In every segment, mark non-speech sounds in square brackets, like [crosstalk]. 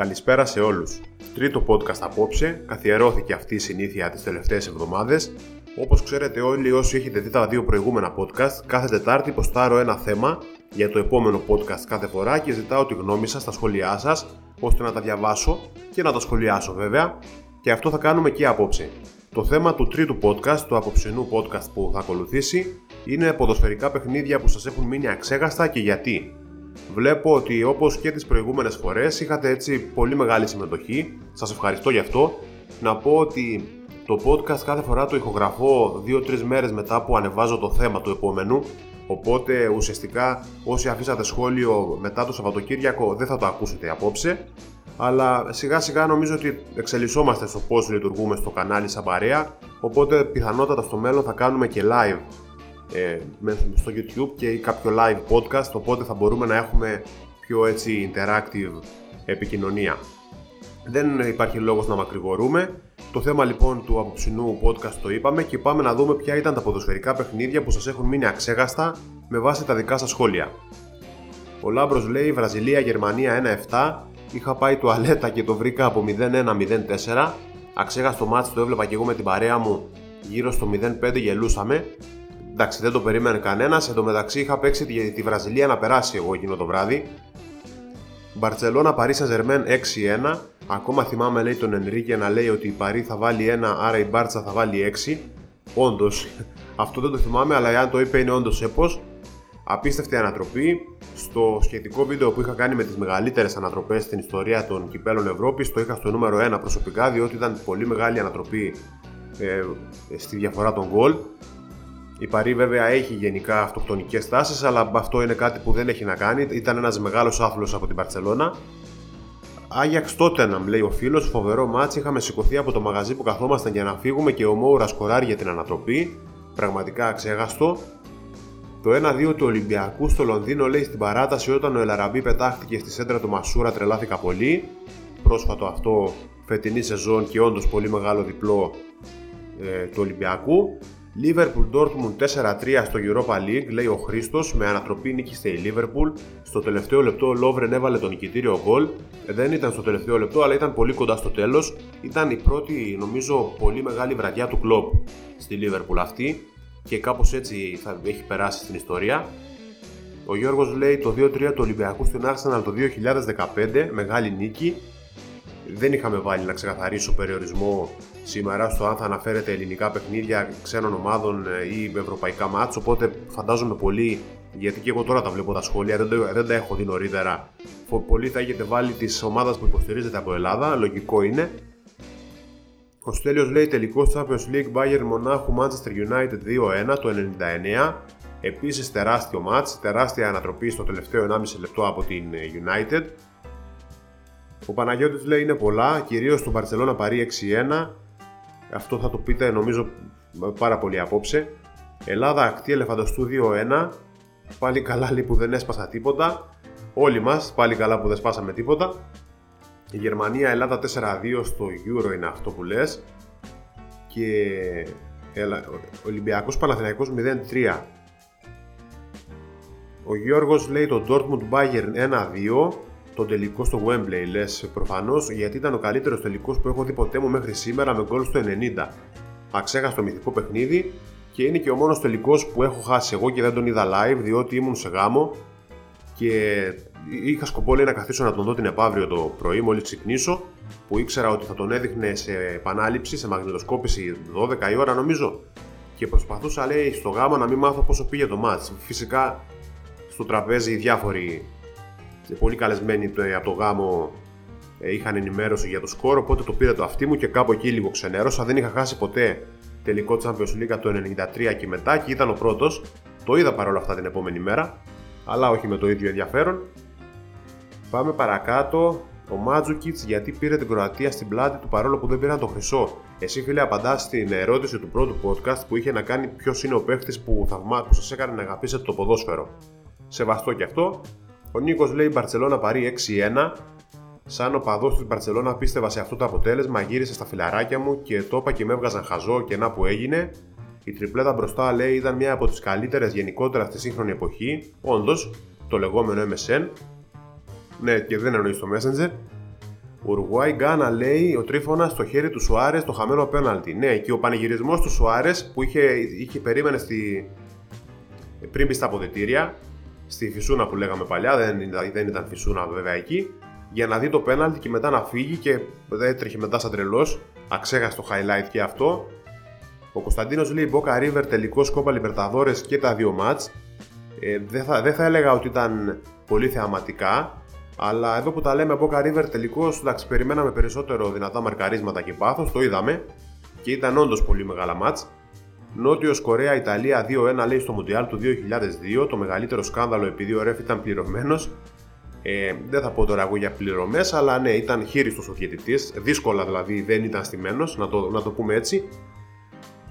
Καλησπέρα σε όλους. Τρίτο podcast απόψε, καθιερώθηκε αυτή η συνήθεια τις τελευταίες εβδομάδες. Όπως ξέρετε όλοι όσοι έχετε δει τα δύο προηγούμενα podcast, κάθε Τετάρτη ποστάρω ένα θέμα για το επόμενο podcast κάθε φορά και ζητάω τη γνώμη σας, τα σχόλιά σας, ώστε να τα διαβάσω και να τα σχολιάσω βέβαια. Και αυτό θα κάνουμε και απόψε. Το θέμα του τρίτου podcast, του απόψινού podcast που θα ακολουθήσει, είναι ποδοσφαιρικά παιχνίδια που σας έχουν μείνει αξέγαστα και γιατί. Βλέπω ότι όπως και τις προηγούμενες φορές είχατε έτσι πολύ μεγάλη συμμετοχή, σας ευχαριστώ γι' αυτό. Να πω ότι το podcast κάθε φορά το ηχογραφώ 2-3 μέρες μετά που ανεβάζω το θέμα του επόμενου, οπότε ουσιαστικά όσοι αφήσατε σχόλιο μετά το Σαββατοκύριακο δεν θα το ακούσετε απόψε, αλλά σιγά σιγά νομίζω ότι εξελισσόμαστε στο πώς λειτουργούμε στο κανάλι σαν παρέα, οπότε πιθανότατα στο μέλλον θα κάνουμε και live ε, στο YouTube και κάποιο live podcast, οπότε θα μπορούμε να έχουμε πιο έτσι interactive επικοινωνία. Δεν υπάρχει λόγος να μακρηγορούμε. Το θέμα λοιπόν του απόψινού podcast το είπαμε και πάμε να δούμε ποια ήταν τα ποδοσφαιρικά παιχνίδια που σας έχουν μείνει αξέγαστα με βάση τα δικά σας σχόλια. Ο Λάμπρος λέει Βραζιλία-Γερμανία 1-7 Είχα πάει τουαλέτα και το βρήκα από 0-1-0-4 Αξέγαστο μάτι το έβλεπα και εγώ με την παρέα μου Γύρω στο 0-5 γελούσαμε Εντάξει, δεν το περίμενε κανένας. Εν τω μεταξύ είχα παίξει τη, τη Βραζιλία να περάσει εγώ εκείνο το βράδυ. Μπαρσελόνα Παρίσι Ζερμέν 6-1. Ακόμα θυμάμαι λέει τον Ενρίκε να λέει ότι η Παρή θα βάλει 1, άρα η Μπάρτσα θα βάλει 6. Όντως, [laughs] αυτό δεν το θυμάμαι, αλλά αν το είπε είναι όντως έπω. Απίστευτη ανατροπή. Στο σχετικό βίντεο που είχα κάνει με τις μεγαλύτερες ανατροπές στην ιστορία των κυπέλων Ευρώπης, το είχα στο νούμερο 1 προσωπικά, διότι ήταν πολύ μεγάλη ανατροπή ε, στη διαφορά των γκολ. Η Παρί βέβαια έχει γενικά αυτοκτονικές τάσεις, αλλά αυτό είναι κάτι που δεν έχει να κάνει. Ήταν ένας μεγάλος άθλος από την Μπαρσελόνα. Άγιαξ Τότεναμ, λέει ο φίλος, φοβερό ματς. Είχαμε σηκωθεί από το μαγαζί που καθόμασταν για να φύγουμε και ο Μόουρας σκοράρει για την ανατροπή. Πραγματικά αξέχαστο. Το 1-2 του Ολυμπιακού στο Λονδίνο λέει στην παράταση όταν ο Ελ Αραμπί πετάχτηκε στη σέντρα του Μασούρα τρελάθηκα πολύ. Πρόσφατο αυτό φετινή σεζόν και όντως πολύ μεγάλο διπλό ε, του Ολυμπιακού. Liverpool Dortmund 4-3 στο Europa League, λέει ο Χρήστος, με ανατροπή νίκησε η Liverpool. Στο τελευταίο λεπτό ο Lovren έβαλε τον νικητήριο γκολ. Δεν ήταν στο τελευταίο λεπτό, αλλά ήταν πολύ κοντά στο τέλος. Ήταν η πρώτη, νομίζω, πολύ μεγάλη βραδιά του κλοπ στη Liverpool αυτή και κάπως έτσι θα έχει περάσει στην ιστορία. Ο Γιώργος λέει το 2-3 του Ολυμπιακού στην Arsenal το 2015, μεγάλη νίκη. Δεν είχαμε βάλει να ξεκαθαρίσω περιορισμό σήμερα στο αν θα αναφέρεται ελληνικά παιχνίδια ξένων ομάδων ε, ή ευρωπαϊκά μάτς οπότε φαντάζομαι πολύ γιατί και εγώ τώρα τα βλέπω τα σχόλια, δεν, δεν τα έχω δει νωρίτερα. Πολύ θα έχετε βάλει τη ομάδα που υποστηρίζεται από Ελλάδα, λογικό είναι. Ο Στέλιος λέει τελικός Champions League Bayern Μονάχου Manchester United 2-1 το 99. Επίσης τεράστιο μάτς, τεράστια ανατροπή στο τελευταίο 1,5 λεπτό από την ε, United. Ο Παναγιώτης λέει είναι πολλά, κυρίως το Barcelona Παρί 6-1. Αυτό θα το πείτε νομίζω πάρα πολύ απόψε. Ελλάδα ακτή ελεφαντοστού 2-1. Πάλι καλά λέει που δεν έσπασα τίποτα. Όλοι μας πάλι καλά που δεν σπάσαμε τίποτα. Η Γερμανία Ελλάδα 4-2 στο Euro είναι αυτό που λες. Και Ολυμπιακός Παναθηναϊκός 0-3. Ο Γιώργος λέει το Dortmund Bayern 1-2 τον τελικό στο Wembley, λες προφανώς γιατί ήταν ο καλύτερος τελικός που έχω δει ποτέ μου μέχρι σήμερα με γκολ στο 90. Αξέχαστο μυθικό παιχνίδι και είναι και ο μόνος τελικός που έχω χάσει εγώ και δεν τον είδα live διότι ήμουν σε γάμο και είχα σκοπό λέει, να καθίσω να τον δω την επαύριο το πρωί μόλις ξυπνήσω που ήξερα ότι θα τον έδειχνε σε επανάληψη, σε μαγνητοσκόπηση 12 η ώρα νομίζω και προσπαθούσα λέει στο γάμο να μην μάθω πόσο πήγε το μάτς. Φυσικά στο τραπέζι διάφοροι πολύ καλεσμένοι από το γάμο ε, είχαν ενημέρωση για το σκορ, οπότε το πήρα το αυτί μου και κάπου εκεί λίγο ξενέρωσα. Δεν είχα χάσει ποτέ τελικό Champions League το 93 και μετά και ήταν ο πρώτος. Το είδα παρόλα αυτά την επόμενη μέρα, αλλά όχι με το ίδιο ενδιαφέρον. Πάμε παρακάτω. Ο Μάτζουκιτς γιατί πήρε την Κροατία στην πλάτη του παρόλο που δεν πήραν το χρυσό. Εσύ, φίλε, απαντάς στην ερώτηση του πρώτου podcast που είχε να κάνει ποιος είναι ο παίχτη που, που σας έκανε να αγαπήσετε το ποδόσφαιρο. Σεβαστό και αυτό. Ο Νίκος λέει Μπαρσελόνα παρεί 6-1. Σαν οπαδό της Μπαρσελόνα πίστευα σε αυτό το αποτέλεσμα, γύρισα στα φιλαράκια μου και το είπα και με έβγαζαν χαζό και να που έγινε. Η τριπλέτα μπροστά λέει ήταν μια από τις καλύτερες γενικότερα στη σύγχρονη εποχή. Όντως, το λεγόμενο MSN. Ναι, και δεν εννοείς το Messenger. Ουρουάη Γκάνα λέει ο Τρίφωνας στο χέρι του Σουάρες το χαμένο πέναλτι. Ναι, και ο πανηγυρισμός του Σουάρες που είχε, είχε περίμενε στη... πριν μπει στα αποδετήρια, στη Φυσούνα που λέγαμε παλιά, δεν, δεν ήταν Φυσούνα βέβαια εκεί, για να δει το πέναλτι και μετά να φύγει και έτρεχε μετά σαν τρελός. Αξέχαστο highlight και αυτό. Ο Κωνσταντίνος λέει Μπόκα River τελικός κόπα Λιμπερταδόρε και τα δύο μάτς. Ε, δεν, θα, δεν θα έλεγα ότι ήταν πολύ θεαματικά, αλλά εδώ που τα λέμε Boca River τελικώ εντάξει, περιμέναμε περισσότερο δυνατά μαρκαρίσματα και πάθος, το είδαμε και ήταν όντως πολύ μεγάλα μάτς. Νότιος Κορέα Ιταλία 2-1 λέει στο Μουντιάλ του 2002, το μεγαλύτερο σκάνδαλο επειδή ο Ρεφ ήταν πληρωμένος. Ε, δεν θα πω τώρα εγώ για πληρωμές, αλλά ναι, ήταν χείριστος ο διαιτητής. Δύσκολα δηλαδή δεν ήταν στημένος, να το, να το πούμε έτσι.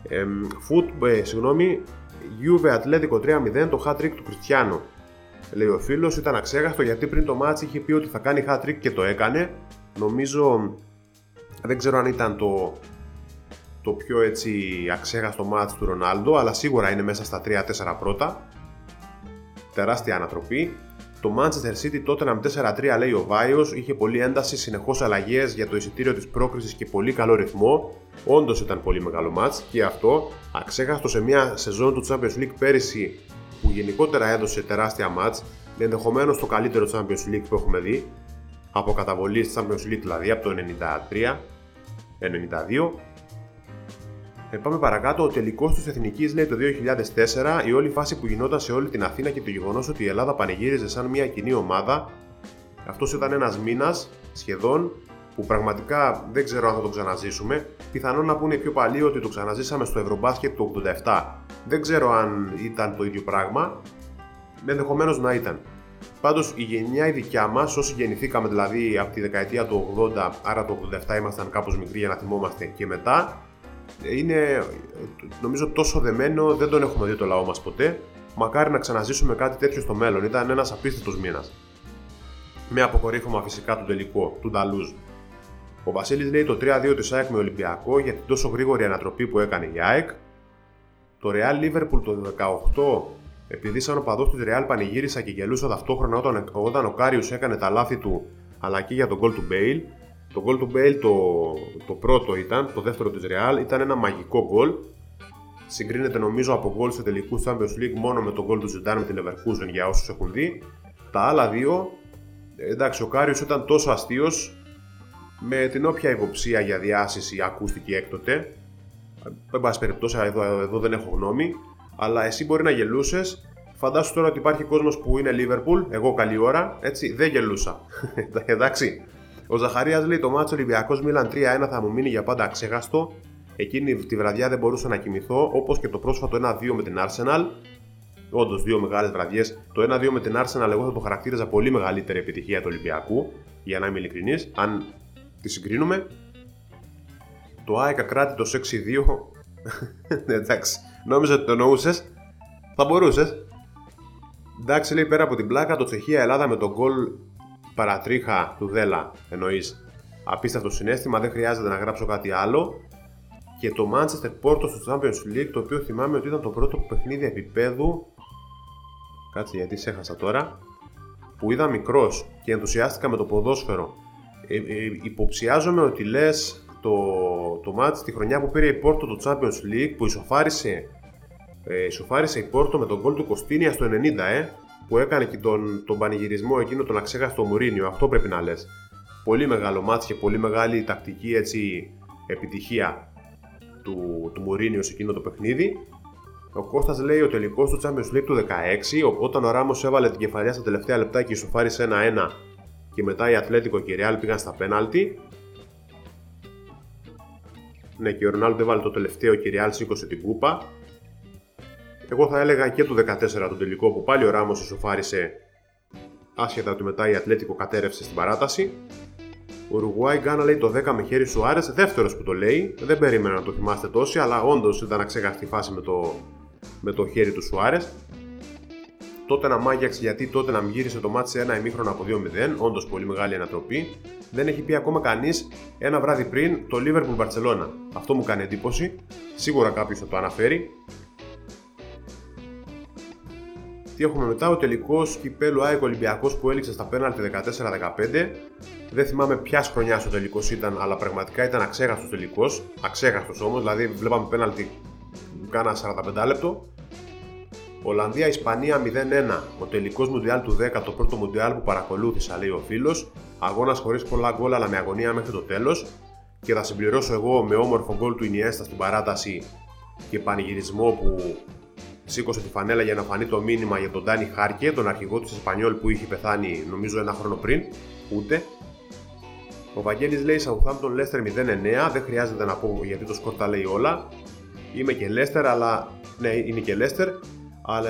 Ε, foot, ε, συγγνώμη, Juve Atletico 3-0 το hat-trick του Κριστιανό. Λέει ο φίλος, ήταν αξέχαστο γιατί πριν το ματς είχε πει ότι θα κάνει hat-trick και το έκανε. Νομίζω, δεν ξέρω αν ήταν το, το πιο έτσι αξέχαστο ματς του Ρονάλντο, αλλά σίγουρα είναι μέσα στα 3-4 πρώτα. Τεράστια ανατροπή. Το Manchester City Tottenham 4-3 λέει ο Βάιος, είχε πολύ ένταση, συνεχώς αλλαγές για το εισιτήριο της πρόκρισης και πολύ καλό ρυθμό. Όντως ήταν πολύ μεγάλο μάτς και αυτό αξέχαστο σε μια σεζόν του Champions League πέρυσι που γενικότερα έδωσε τεράστια μάτς, ενδεχομένως το καλύτερο Champions League που έχουμε δει, από καταβολή στη Champions League δηλαδή από το 93-92 ε, πάμε παρακάτω. Ο τελικός της Εθνικής λέει το 2004, η όλη φάση που γινόταν σε όλη την Αθήνα και το γεγονός ότι η Ελλάδα πανηγύριζε σαν μια κοινή ομάδα. Αυτός ήταν ένας μήνας σχεδόν που πραγματικά δεν ξέρω αν θα το ξαναζήσουμε. Πιθανόν να πούνε πιο παλιοί ότι το ξαναζήσαμε στο Ευρωμπάσκετ του 87. Δεν ξέρω αν ήταν το ίδιο πράγμα. Ενδεχομένως να ήταν. Πάντως η γενιά η δικιά μας, όσοι γεννηθήκαμε δηλαδή από τη δεκαετία του 80, άρα το 87 ήμασταν κάπως μικροί για να θυμόμαστε και μετά, είναι νομίζω τόσο δεμένο, δεν τον έχουμε δει το λαό μας ποτέ. Μακάρι να ξαναζήσουμε κάτι τέτοιο στο μέλλον. Ήταν ένας απίστευτος μήνας. Με αποκορύφωμα φυσικά του τελικό, του Νταλούζ. Ο Βασίλης λέει το 3-2 της ΑΕΚ με Ολυμπιακό για την τόσο γρήγορη ανατροπή που έκανε η ΑΕΚ. Το Real Liverpool το 18 επειδή σαν ο της Real πανηγύρισα και γελούσα ταυτόχρονα όταν, όταν ο Κάριου έκανε τα λάθη του αλλά και για τον goal του Bale το goal του Bale το, το πρώτο ήταν, το δεύτερο της Real, ήταν ένα μαγικό goal. Συγκρίνεται νομίζω από goal σε τελικούς Champions League μόνο με το goal του Zidane με την Leverkusen για όσους έχουν δει. Τα άλλα δύο, εντάξει ο Κάριος ήταν τόσο αστείος με την όποια υποψία για διάσηση ακούστηκε έκτοτε. Εν πάση περιπτώσει, εδώ, εδώ δεν έχω γνώμη. Αλλά εσύ μπορεί να γελούσες. Φαντάσου τώρα ότι υπάρχει κόσμος που είναι Liverpool, εγώ καλή ώρα, έτσι, δεν γελούσα. [laughs] εντάξει. Ο Ζαχαρίας λέει το μάτσο Ολυμπιακός Μίλαν 3-1 θα μου μείνει για πάντα αξέχαστο. Εκείνη τη βραδιά δεν μπορούσα να κοιμηθώ, όπως και το πρόσφατο 1-2 με την Arsenal. Όντως, δύο μεγάλες βραδιές. Το 1-2 με την Arsenal, εγώ θα το χαρακτήριζα πολύ μεγαλύτερη επιτυχία του Ολυμπιακού, για να είμαι ειλικρινής, αν τη συγκρίνουμε. Το ΑΕΚ κράτη το 6-2. [laughs] Εντάξει, νόμιζα ότι το εννοούσες. Θα μπορούσες. Εντάξει, λέει πέρα από την πλάκα, το Τσεχία-Ελλάδα με τον γκολ παρατρίχα του Δέλα εννοείς. Απίστευτο συνέστημα, δεν χρειάζεται να γράψω κάτι άλλο. Και το Manchester Porto στο Champions League, το οποίο θυμάμαι ότι ήταν το πρώτο παιχνίδι επίπεδου. Κάτσε γιατί σε έχασα τώρα. Που είδα μικρός και ενθουσιάστηκα με το ποδόσφαιρο. Ε, ε, υποψιάζομαι ότι λες το, το match τη χρονιά που πήρε η Porto το Champions League που ισοφάρισε, ε, ισοφάρισε η Porto με τον γκολ του Κωστίνια στο 90, ε που έκανε και τον, τον πανηγυρισμό εκείνο τον αξέχαστο Μουρίνιο. Αυτό πρέπει να λες. Πολύ μεγάλο μάτς και πολύ μεγάλη τακτική έτσι, επιτυχία του, του Μουρίνιο σε εκείνο το παιχνίδι. Ο Κώστας λέει ο τελικός του Champions League του 16, όταν ο Ράμος έβαλε την κεφαλιά στα τελευταία λεπτά και ισοφάρισε 1-1 και μετά η Ατλέτικο και η Real πήγαν στα πέναλτι. Ναι, και ο Ρονάλντο έβαλε το τελευταίο και η Real σήκωσε την κούπα. Εγώ θα έλεγα και του 14 τον τελικό που πάλι ο Ράμος ισοφάρισε άσχετα ότι μετά η Ατλέτικο κατέρευσε στην παράταση. Ο Ουρουγουάη Γκάνα λέει το 10 με χέρι σου άρεσε, δεύτερος που το λέει. Δεν περίμενα να το θυμάστε τόσοι, αλλά όντως ήταν αξέχαστη φάση με το, με το χέρι του Σουάρες. Τότε να μάγιαξε γιατί τότε να γύρισε το μάτι σε ένα ημίχρονο από 2-0, όντως πολύ μεγάλη ανατροπή. Δεν έχει πει ακόμα κανείς ένα βράδυ πριν το Liverpool Barcelona. Αυτό μου κάνει εντύπωση. Σίγουρα κάποιος θα το αναφέρει. Τι έχουμε μετά, ο τελικός κυπέλου ΑΕΚ Ολυμπιακός που έληξε στα πέναλτι 14-15. Δεν θυμάμαι ποια χρονιά ο τελικός ήταν, αλλά πραγματικά ήταν αξέχαστος τελικός. Αξέχαστος όμως, δηλαδή βλέπαμε πέναλτι κάνα 45 λεπτό. Ολλανδία-Ισπανία 0-1. Ο τελικός Μουντιάλ του 10, το πρώτο Μουντιάλ που παρακολούθησα, λέει ο φίλος. Αγώνας χωρίς πολλά γκολ, αλλά με αγωνία μέχρι το τέλος. Και θα συμπληρώσω εγώ με όμορφο γκολ του Ινιέστα στην παράταση και πανηγυρισμό που σήκωσε τη φανέλα για να φανεί το μήνυμα για τον Ντάνι Χάρκε, τον αρχηγό του Ισπανιόλ που είχε πεθάνει νομίζω ένα χρόνο πριν. Ούτε. Ο Βαγγέλης λέει Southampton Leicester 0-9. Δεν χρειάζεται να πω γιατί το σκορ τα λέει όλα. Είμαι και Leicester, αλλά ναι, είναι και Leicester. Αλλά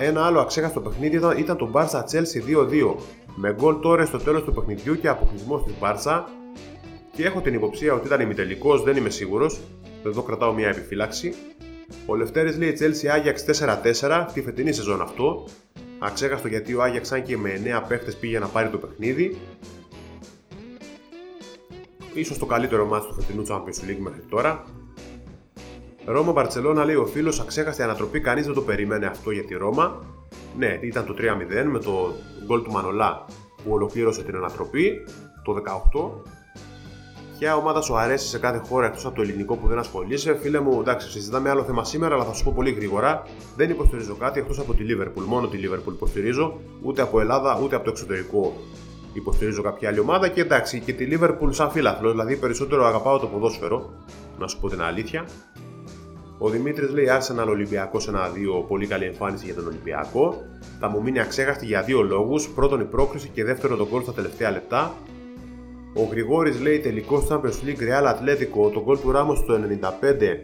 ένα άλλο αξέχαστο παιχνίδι ήταν, ήταν το Barca Chelsea 2-2. Με γκολ τώρα στο τέλος του παιχνιδιού και αποκλεισμός της Barca. Και έχω την υποψία ότι ήταν ημιτελικός, δεν είμαι σίγουρος. Εδώ κρατάω μια επιφύλαξη. Ο Λευτέρης λέει Chelsea Άγιαξ 4-4 τη φετινή σεζόν αυτό. Αξέχαστο γιατί ο Άγιαξ αν και με 9 παίχτες πήγε να πάρει το παιχνίδι. Ίσως το καλύτερο μάτι του φετινού Champions League μέχρι τώρα. Ρώμα Μπαρτσελώνα λέει ο φίλος, αξέχαστη ανατροπή, κανείς δεν το περίμενε αυτό για τη Ρώμα. Ναι, ήταν το 3-0 με το γκολ του Μανολά που ολοκλήρωσε την ανατροπή το 18 Ποια ομάδα σου αρέσει σε κάθε χώρα εκτός από το ελληνικό που δεν ασχολείσαι; Φίλε μου, εντάξει, συζητάμε άλλο θέμα σήμερα, αλλά θα σου πω πολύ γρήγορα. Δεν υποστηρίζω κάτι εκτός από τη Liverpool. Μόνο τη Liverpool υποστηρίζω. Ούτε από Ελλάδα, ούτε από το εξωτερικό υποστηρίζω κάποια άλλη ομάδα. Και εντάξει, και τη Liverpool σαν φίλαθλος. Δηλαδή, περισσότερο αγαπάω το ποδόσφαιρο, να σου πω την αλήθεια. Ο Δημήτρης λέει Arsenal Ολυμπιακός 1-2, πολύ καλή εμφάνιση για τον Ολυμπιακό. Θα μου μείνει αξέχαστη για δύο λόγους. Πρώτον η πρόκριση και δεύτερον το γκολ στα τελευταία λεπτά. Ο Γρηγόρης λέει τελικός Champions League Real Atletico, το γκολ του Ράμο στο 95.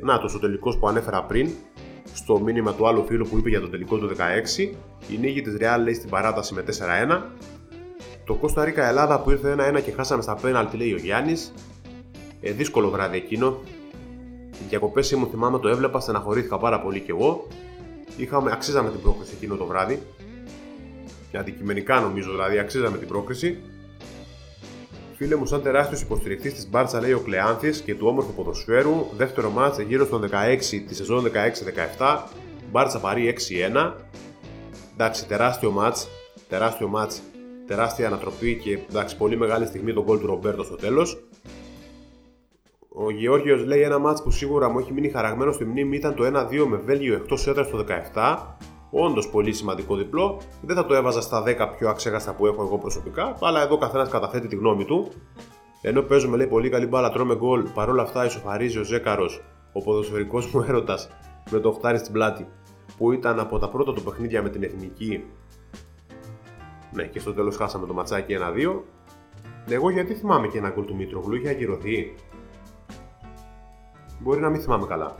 Να το ο τελικός που ανέφερα πριν, στο μήνυμα του άλλου φίλου που είπε για το τελικό του 16. Η νίκη της Real λέει στην παράταση με 4-1. Το Κώστα Ρίκα Ελλάδα που ήρθε 1-1 και χάσαμε στα πέναλτι λέει ο Γιάννης. Ε, δύσκολο βράδυ εκείνο. Οι διακοπές μου θυμάμαι το έβλεπα, στεναχωρήθηκα πάρα πολύ κι εγώ. Είχαμε, αξίζαμε την πρόκριση εκείνο το βράδυ. Και αντικειμενικά νομίζω δηλαδή αξίζαμε την πρόκριση. Φίλε μου, σαν τεράστιος υποστηρικτής της Μπάρτσα, λέει ο Κλεάνθης και του όμορφου ποδοσφαίρου, δεύτερο μάτς γύρω στο 16 τη σεζόν 16-17, Μπάρτσα παρή 6-1. Εντάξει, τεράστιο μάτς, τεράστιο μάτς, τεράστια ανατροπή και εντάξει, πολύ μεγάλη στιγμή τον γκολ του Ρομπέρτο στο τέλος. Ο Γεώργιος λέει ένα μάτς που σίγουρα μου έχει μείνει χαραγμένος στη μνήμη ήταν το 1-2 με Βέλγιο εκτός έδρας στο 17 Όντως πολύ σημαντικό διπλό. Δεν θα το έβαζα στα 10 πιο αξέχαστα που έχω εγώ προσωπικά, αλλά εδώ καθένας καταθέτει τη γνώμη του. Ενώ παίζουμε λέει πολύ καλή μπάλα, τρώμε γκολ, παρόλα αυτά ισοφαρίζει ο Ζέκαρος, ο ποδοσφαιρικός μου έρωτας, με το χτάρι στην πλάτη, που ήταν από τα πρώτα του παιχνίδια με την εθνική. Ναι, και στο τέλος χάσαμε το ματσάκι 1-2. Εγώ γιατί θυμάμαι και ένα γκολ του Μήτρογλου, είχε ακυρωθεί. Μπορεί να μην θυμάμαι καλά.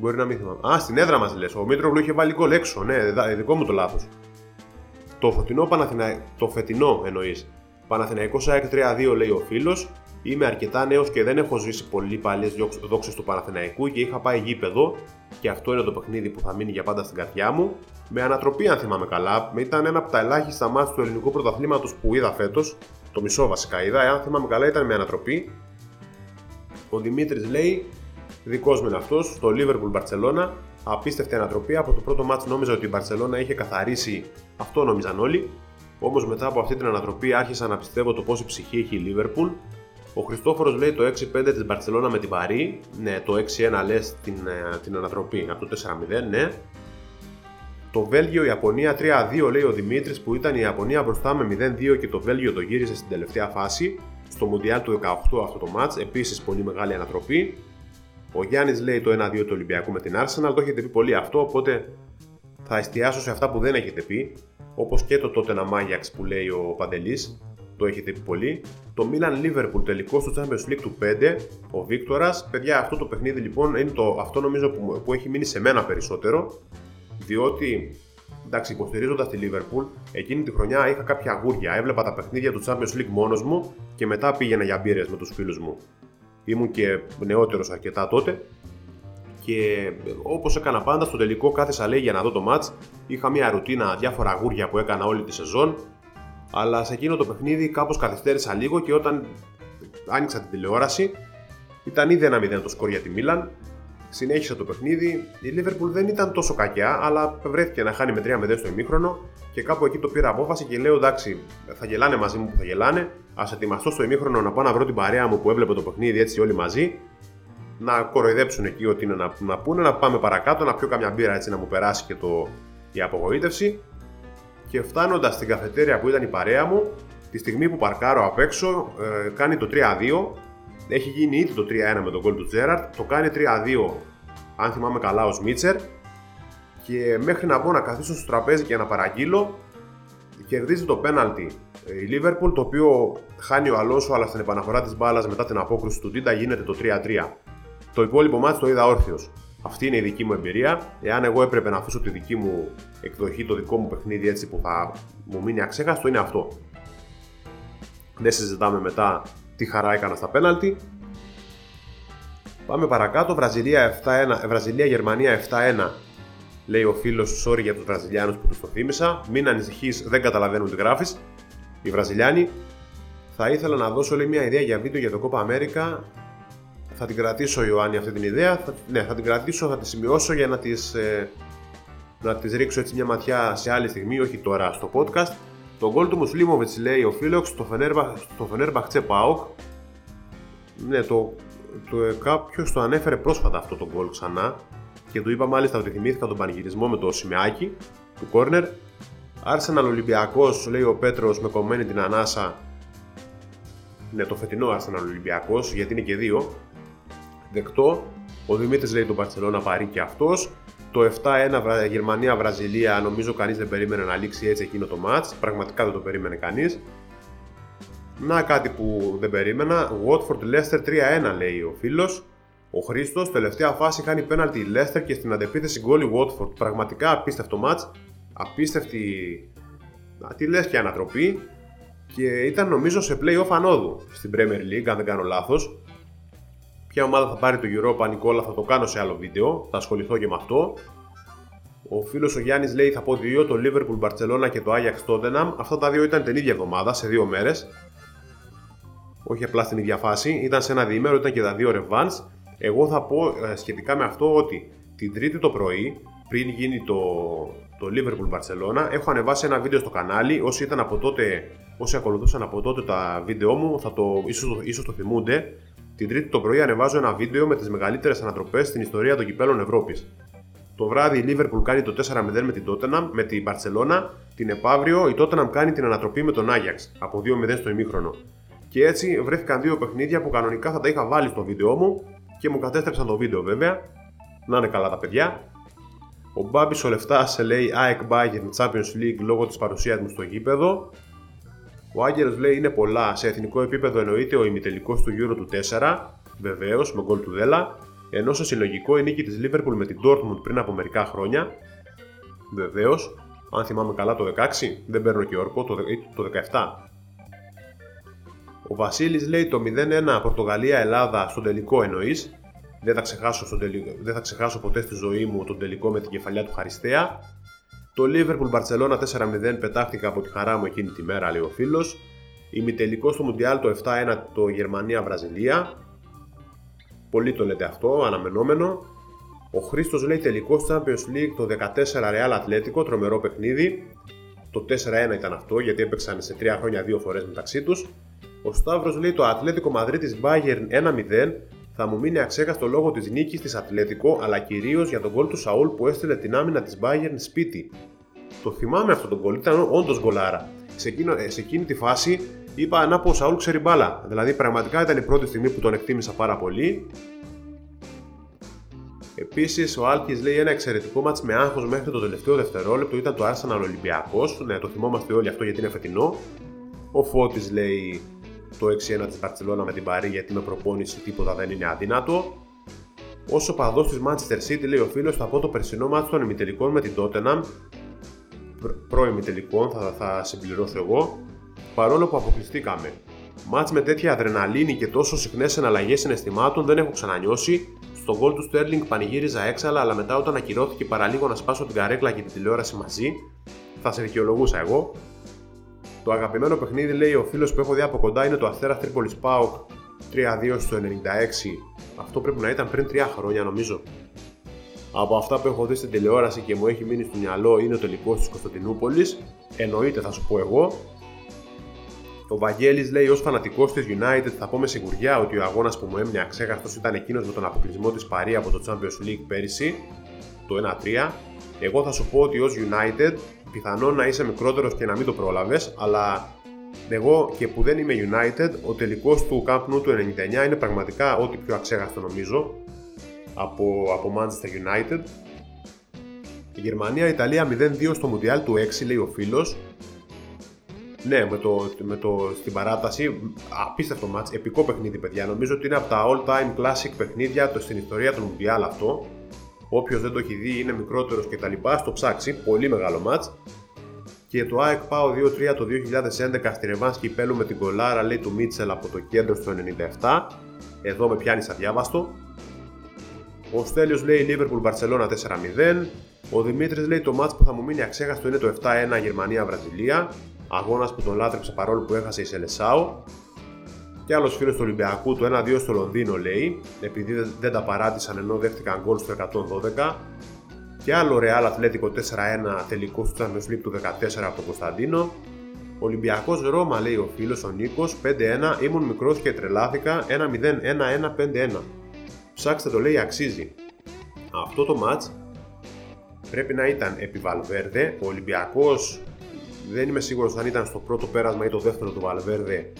Μπορεί να μην θυμάμαι. Α, στην έδρα μας λες. Ο Μήτρογλου είχε βάλει γκολ έξω. Ναι, δικό μου το λάθος. Το φετινό Παναθηνα... Το φετινό εννοείς. Παναθηναϊκός ΑΕΚ 3-2 λέει ο φίλος. Είμαι αρκετά νέος και δεν έχω ζήσει πολύ παλιές δόξες του Παναθηναϊκού και είχα πάει γήπεδο και αυτό είναι το παιχνίδι που θα μείνει για πάντα στην καρδιά μου. Με ανατροπή, αν θυμάμαι καλά, ήταν ένα από τα ελάχιστα μάτια του ελληνικού πρωταθλήματος που είδα φέτος. Το μισό βασικά είδα, εάν θυμάμαι καλά, ήταν με ανατροπή. Ο Δημήτρης λέει: Δικός μου είναι αυτός, το Liverpool Barcelona. Απίστευτη ανατροπή. Από το πρώτο μάτς νόμιζα ότι η Barcelona είχε καθαρίσει. Αυτό νόμιζαν όλοι. Όμως μετά από αυτή την ανατροπή άρχισα να πιστεύω το πόση ψυχή έχει η Liverpool. Ο Χριστόφορος λέει το 6-5 της Barcelona με την Παρή. Ναι, το 6-1 λες την, ε, την ανατροπή από το 4-0, ναι. Το Βέλγιο-Ιαπωνία 3-2 λέει ο Δημήτρης που ήταν η Ιαπωνία μπροστά με 0-2 και το Βέλγιο το γύρισε στην τελευταία φάση. Στο Μουντιάλ του 18 αυτό το μάτς, επίσης πολύ μεγάλη ανατροπή. Ο Γιάννης λέει το 1-2 του Ολυμπιακού με την Arsenal. Το έχετε πει πολύ αυτό, οπότε θα εστιάσω σε αυτά που δεν έχετε πει. Όπως και το τότε Μάγιαξ που λέει ο Παντελής. Το έχετε πει πολύ. Το Milan Liverpool τελικό στο Champions League του 5. Ο Βίκτορας. Παιδιά, αυτό το παιχνίδι λοιπόν είναι το, αυτό νομίζω που, που έχει μείνει σε μένα περισσότερο. Διότι εντάξει, υποστηρίζοντας τη Liverpool, εκείνη τη χρονιά είχα κάποια αγούρια. Έβλεπα τα παιχνίδια του Champions League μόνος μου και μετά πήγαινα για μπύρες με τους φίλους μου. Ήμουν και νεότερος αρκετά τότε. Και όπως έκανα πάντα, στο τελικό κάθεσα λέει για να δω το match. Είχα μια ρουτίνα, διάφορα αγούρια που έκανα όλη τη σεζόν. Αλλά σε εκείνο το παιχνίδι κάπως καθυστέρησα λίγο και όταν άνοιξα την τηλεόραση ήταν ήδη ένα 0 το σκορ για τη Μίλαν. συνέχισε το παιχνίδι. Η Liverpool δεν ήταν τόσο κακιά, αλλά βρέθηκε να χάνει με 3 με 2 στο ημίχρονο και κάπου εκεί το πήρα απόφαση και λέω εντάξει, θα γελάνε μαζί μου που θα γελάνε. Α ετοιμαστώ στο ημίχρονο να πάω να βρω την παρέα μου που έβλεπε το παιχνίδι έτσι όλοι μαζί. Να κοροϊδέψουν εκεί ό,τι είναι να, να πούνε, να πάμε παρακάτω, να πιω καμιά μπύρα έτσι να μου περάσει και το, η απογοήτευση. Και φτάνοντας στην καφετέρια που ήταν η παρέα μου, τη στιγμή που παρκάρω απ' έξω, ε, κάνει το 3-2 έχει γίνει ήδη το 3-1 με τον γκολ του Τζέραρτ, το κάνει 3-2 αν θυμάμαι καλά ο Σμίτσερ και μέχρι να πω να καθίσω στο τραπέζι και να παραγγείλω κερδίζει το πέναλτι η Λίβερπουλ το οποίο χάνει ο Αλόσο αλλά στην επαναφορά της μπάλας μετά την απόκρουση του Τίντα γίνεται το 3-3 το υπόλοιπο μάτι το είδα όρθιος αυτή είναι η δική μου εμπειρία. Εάν εγώ έπρεπε να αφήσω τη δική μου εκδοχή, το δικό μου παιχνίδι έτσι που θα μου μείνει αξέχαστο, είναι αυτό. Δεν συζητάμε μετά τι χαρά έκανα στα πέναλτι. Πάμε παρακάτω. Βραζιλία, 7-1, Βραζιλία Γερμανία 7-1. Λέει ο φίλος, sorry για τους Βραζιλιάνους που τους το θύμισα. Μην ανησυχείς, δεν καταλαβαίνουν τι γράφεις. Οι Βραζιλιάνοι. Θα ήθελα να δώσω λέει, μια ιδέα για βίντεο για το Copa America. Θα την κρατήσω, Ιωάννη, αυτή την ιδέα. Θα, ναι, θα την κρατήσω, θα τη σημειώσω για να τις, ε, να τις ρίξω έτσι μια ματιά σε άλλη στιγμή, όχι τώρα στο podcast. Το γκολ του Μουσλίμοβιτ λέει ο Φίλοξ στο Φενέρμπαχ Τσε Πάοκ. Ναι, το, το, ε, κάποιος το ανέφερε πρόσφατα αυτό το γκολ ξανά και του είπα μάλιστα ότι θυμήθηκα τον πανηγυρισμό με το σημαίακι του κόρνερ. Άρσεναλ Ολυμπιακός, λέει ο Πέτρος με κομμένη την ανάσα. Ναι, το φετινό Άρσεναλ Ολυμπιακός, γιατί είναι και δύο. Δεκτό. Ο Δημήτρης λέει τον Παρσελόνα παρή και αυτός. Το 7-1 Γερμανία-Βραζιλία νομίζω κανείς δεν περίμενε να λήξει έτσι εκείνο το match. Πραγματικά δεν το περίμενε κανείς. Να κάτι που δεν περίμενα. Watford Leicester 3-1 λέει ο φίλος. Ο Χρήστος, τελευταία φάση κάνει πέναλτι η Leicester και στην αντεπίθεση γκολ η Watford. Πραγματικά απίστευτο match. Απίστευτη. Τι λες και ανατροπή. Και ήταν νομίζω σε playoff ανόδου στην Premier League, αν δεν κάνω λάθος. Ποια ομάδα θα πάρει το Europa, Νικόλα, θα το κάνω σε άλλο βίντεο. Θα ασχοληθώ και με αυτό. Ο φίλος ο Γιάννης λέει: Θα πω δύο, το Liverpool Barcelona και το Ajax Tottenham. Αυτά τα δύο ήταν την ίδια εβδομάδα, σε δύο μέρες. Όχι απλά στην ίδια φάση, ήταν σε ένα διήμερο, ήταν και τα δύο revans. Εγώ θα πω ε, σχετικά με αυτό ότι την Τρίτη το πρωί, πριν γίνει το, το Liverpool Barcelona, έχω ανεβάσει ένα βίντεο στο κανάλι. Όσοι, ήταν από τότε, όσοι ακολουθούσαν από τότε τα βίντεο μου, θα το, ίσως, ίσως το θυμούνται. Την Τρίτη το πρωί ανεβάζω ένα βίντεο με τις μεγαλύτερες ανατροπές στην ιστορία των κυπέλων Ευρώπης. Το βράδυ η Liverpool κάνει το 4-0 με την Tottenham, με την Barcelona. Την επαύριο η Tottenham κάνει την ανατροπή με τον Ajax από 2-0 στο ημίχρονο. Και έτσι βρέθηκαν δύο παιχνίδια που κανονικά θα τα είχα βάλει στο βίντεο μου και μου κατέστρεψαν το βίντεο βέβαια. Να είναι καλά τα παιδιά. Ο Μπάμπης ο Λεφτά σε λέει ΑΕΚ Bayern Champions League λόγω της παρουσίας μου στο γήπεδο. Ο Άγγελος λέει είναι πολλά. Σε εθνικό επίπεδο εννοείται ο ημιτελικός του Euro του 4, βεβαίως με γκολ του Δέλα. Ενώ σε συλλογικό η νίκη της Liverpool με την Dortmund πριν από μερικά χρόνια. Βεβαίως, αν θυμάμαι καλά το 16, δεν παίρνω και όρκο, το, το 17. Ο Βασίλης λέει το 0-1 Πορτογαλία-Ελλάδα στον τελικό εννοείς. Δεν, θα ξεχάσω δεν θα ξεχάσω ποτέ στη ζωή μου τον τελικό με την κεφαλιά του Χαριστέα. Το Liverpool Barcelona 4-0 πετάχτηκα από τη χαρά μου εκείνη τη μέρα, λέει ο φίλος. Ημιτελικός στο Μουντιάλ το 7-1 το Γερμανία-Βραζιλία. Πολύ το λέτε αυτό, αναμενόμενο. Ο Χρήστος λέει τελικός Champions League το 14 Real Atletico, τρομερό παιχνίδι. Το 4-1 ήταν αυτό γιατί έπαιξαν σε 3 χρόνια δύο φορές μεταξύ τους. Ο Σταύρος λέει το Ατλέτικο Μαδρίτη Bayern 1-0 θα μου μείνει αξέχαστο λόγω της νίκης της Ατλέτικο, αλλά κυρίως για τον γκολ του Σαούλ που έστειλε την άμυνα της Bayern σπίτι. Το θυμάμαι αυτό τον γκολ, ήταν όντως γκολάρα. Σε, εκείνο, ε, σε εκείνη τη φάση είπα να πω ο Σαούλ ξέρει μπάλα. Δηλαδή πραγματικά ήταν η πρώτη στιγμή που τον εκτίμησα πάρα πολύ. Επίσης, ο Άλκης λέει ένα εξαιρετικό μάτς με άγχος μέχρι το τελευταίο δευτερόλεπτο ήταν το Arsenal Ολυμπιακός. Ναι, το θυμόμαστε όλοι αυτό γιατί είναι φετινό. Ο Φώτης λέει το 6-1 της Barcelona με την Παρή γιατί με προπόνηση τίποτα δεν είναι αδύνατο. Όσο παδός της Manchester City, λέει ο φίλος, θα πω το περσινό μάτι των ημιτελικών με την Tottenham. Προ-ημιτελικών, θα, θα συμπληρώσω εγώ. Παρόλο που αποκλειστήκαμε. Μάτς με τέτοια αδρεναλίνη και τόσο συχνές εναλλαγές συναισθημάτων δεν έχω ξανανιώσει. Στο γκολ του Sterling πανηγύριζα έξαλα, αλλά μετά όταν ακυρώθηκε παραλίγο να σπάσω την καρέκλα και την τηλεόραση μαζί, θα σε δικαιολογούσα εγώ. Το αγαπημένο παιχνίδι, λέει ο φίλος που έχω δει από κοντά, είναι το Αστέρα Τρίπολης Πάοκ 3-2 στο 96. Αυτό πρέπει να ήταν πριν 3 χρόνια, νομίζω. από αυτά που έχω δει στην τηλεόραση και μου έχει μείνει στο μυαλό είναι ο τελικός της Κωνσταντινούπολης. Εννοείται, θα σου πω εγώ. Ο Βαγγέλης λέει: Ω φανατικός της United, θα πω με σιγουριά ότι ο αγώνας που μου έμεινε αξέχαστος ήταν εκείνος με τον αποκλεισμό της Παρή από το Champions League πέρυσι, το 1-3. Εγώ θα σου πω ότι ως United, πιθανόν να είσαι μικρότερος και να μην το πρόλαβες, αλλά εγώ και που δεν είμαι United, ο τελικός του Camp Nou του 99 είναι πραγματικά ό,τι πιο αξέχαστο νομίζω από, από Manchester United. Η Γερμανία-Ιταλία 0-2 στο Μουντιάλ του 6 λέει ο φίλος. Ναι, με το, με το, στην παράταση, απίστευτο μάτς, επικό παιχνίδι παιδιά. Νομίζω ότι είναι από τα all time classic παιχνίδια το, στην ιστορία του Μουντιάλ αυτό. Όποιος δεν το έχει δει είναι μικρότερος και τα λοιπά, στο ψάξει, πολύ μεγάλο μάτς. Και το ΑΕΚ ΠΑΟ 2-3 το 2011 στη Ρεβάνς Κυπέλου με την κολάρα λέει του Μίτσελ από το κέντρο στο 97. Εδώ με πιάνεις αδιάβαστο. Ο Στέλιος λέει Liverpool Barcelona 4-0. Ο Δημήτρης λέει το μάτς που θα μου μείνει αξέχαστο είναι το 7-1 Γερμανία-Βραζιλία. Αγώνας που τον λάτρεψε παρόλο που έχασε η Σελεσάου. Και άλλος φίλος του Ολυμπιακού το 1-2 στο Λονδίνο λέει, επειδή δεν τα παράτησαν ενώ δέχτηκαν γκολ στο 112. Και άλλο Real Atletico 4-1 τελικό του Champions League του 14 από τον Κωνσταντίνο. Ολυμπιακός Ρώμα λέει ο φίλος ο Νίκος 5-1. Ήμουν μικρός και τρελάθηκα 1-0, 1-1, 5-1. Ψάξτε το λέει αξίζει. Αυτό το match πρέπει να ήταν επί Βαλβέρδε. Ο Ολυμπιακός δεν είμαι σίγουρος αν ήταν στο πρώτο πέρασμα ή το δεύτερο του Βαλβέρδε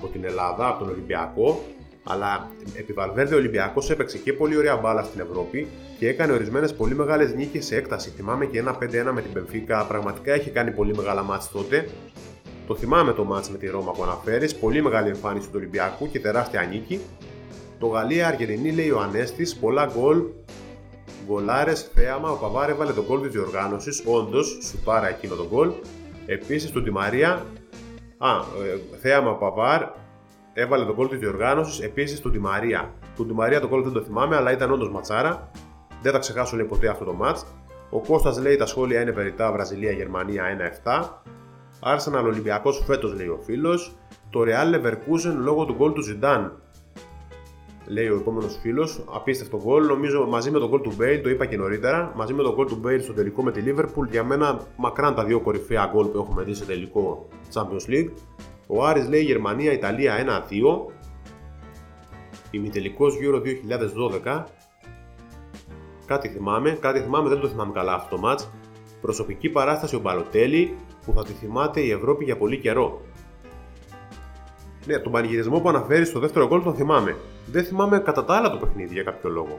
από την Ελλάδα, από τον Ολυμπιακό. Αλλά επί Βαλβέρδε ο Ολυμπιακός έπαιξε και πολύ ωραία μπάλα στην Ευρώπη και έκανε ορισμένες πολύ μεγάλες νίκες σε έκταση. Θυμάμαι και ένα 5-1 με την Πενφύκα. Πραγματικά έχει κάνει πολύ μεγάλα μάτς τότε. Το θυμάμαι το μάτς με τη Ρώμα που αναφέρεις. Πολύ μεγάλη εμφάνιση του Ολυμπιακού και τεράστια νίκη. Το Γαλλία-Αργεντινή λέει ο Ανέστης, πολλά γκολ. Γκολάρες, θέαμα. Ο Παβάρ έβαλε τον γκολ της διοργάνωσης. Όντως, σου πάρα εκείνο τον γκολ. Επίσης του Ντι Μαρία. Α, ε, θέαμα ο Παβάρ έβαλε το γκολ της διοργάνωσης. Επίσης του Ντι Μαρία. Του Ντι Μαρία το γκολ δεν το θυμάμαι, αλλά ήταν όντως ματσάρα. Δεν θα ξεχάσω λέει ποτέ αυτό το ματς. Ο Κώστας λέει τα σχόλια είναι περιττά Βραζιλία-Γερμανία 1-7. Arsenal Ολυμπιακός φέτος λέει ο φίλος. Το Real Leverkusen λόγω του γκολ του Zidane λέει ο επόμενος φίλος. Απίστευτο γκολ. Νομίζω μαζί με το γκολ του Μπέιλ, το είπα και νωρίτερα, μαζί με το γκολ του Μπέιλ στο τελικό με τη Liverpool, για μένα μακράν τα δύο κορυφαία γκολ που έχουμε δει σε τελικό Champions League. Ο Άρης λέει Γερμανία-Ιταλία 1-2. Ημιτελικός Euro 2012. Κάτι θυμάμαι, κάτι θυμάμαι, δεν το θυμάμαι καλά αυτό το match. Προσωπική παράσταση ο Μπαλοτέλη που θα τη θυμάται η Ευρώπη για πολύ καιρό. Ναι, τον πανηγυρισμό που αναφέρεις στο δεύτερο γκολ τον θυμάμαι. Δεν θυμάμαι κατά τα άλλα το παιχνίδι για κάποιο λόγο.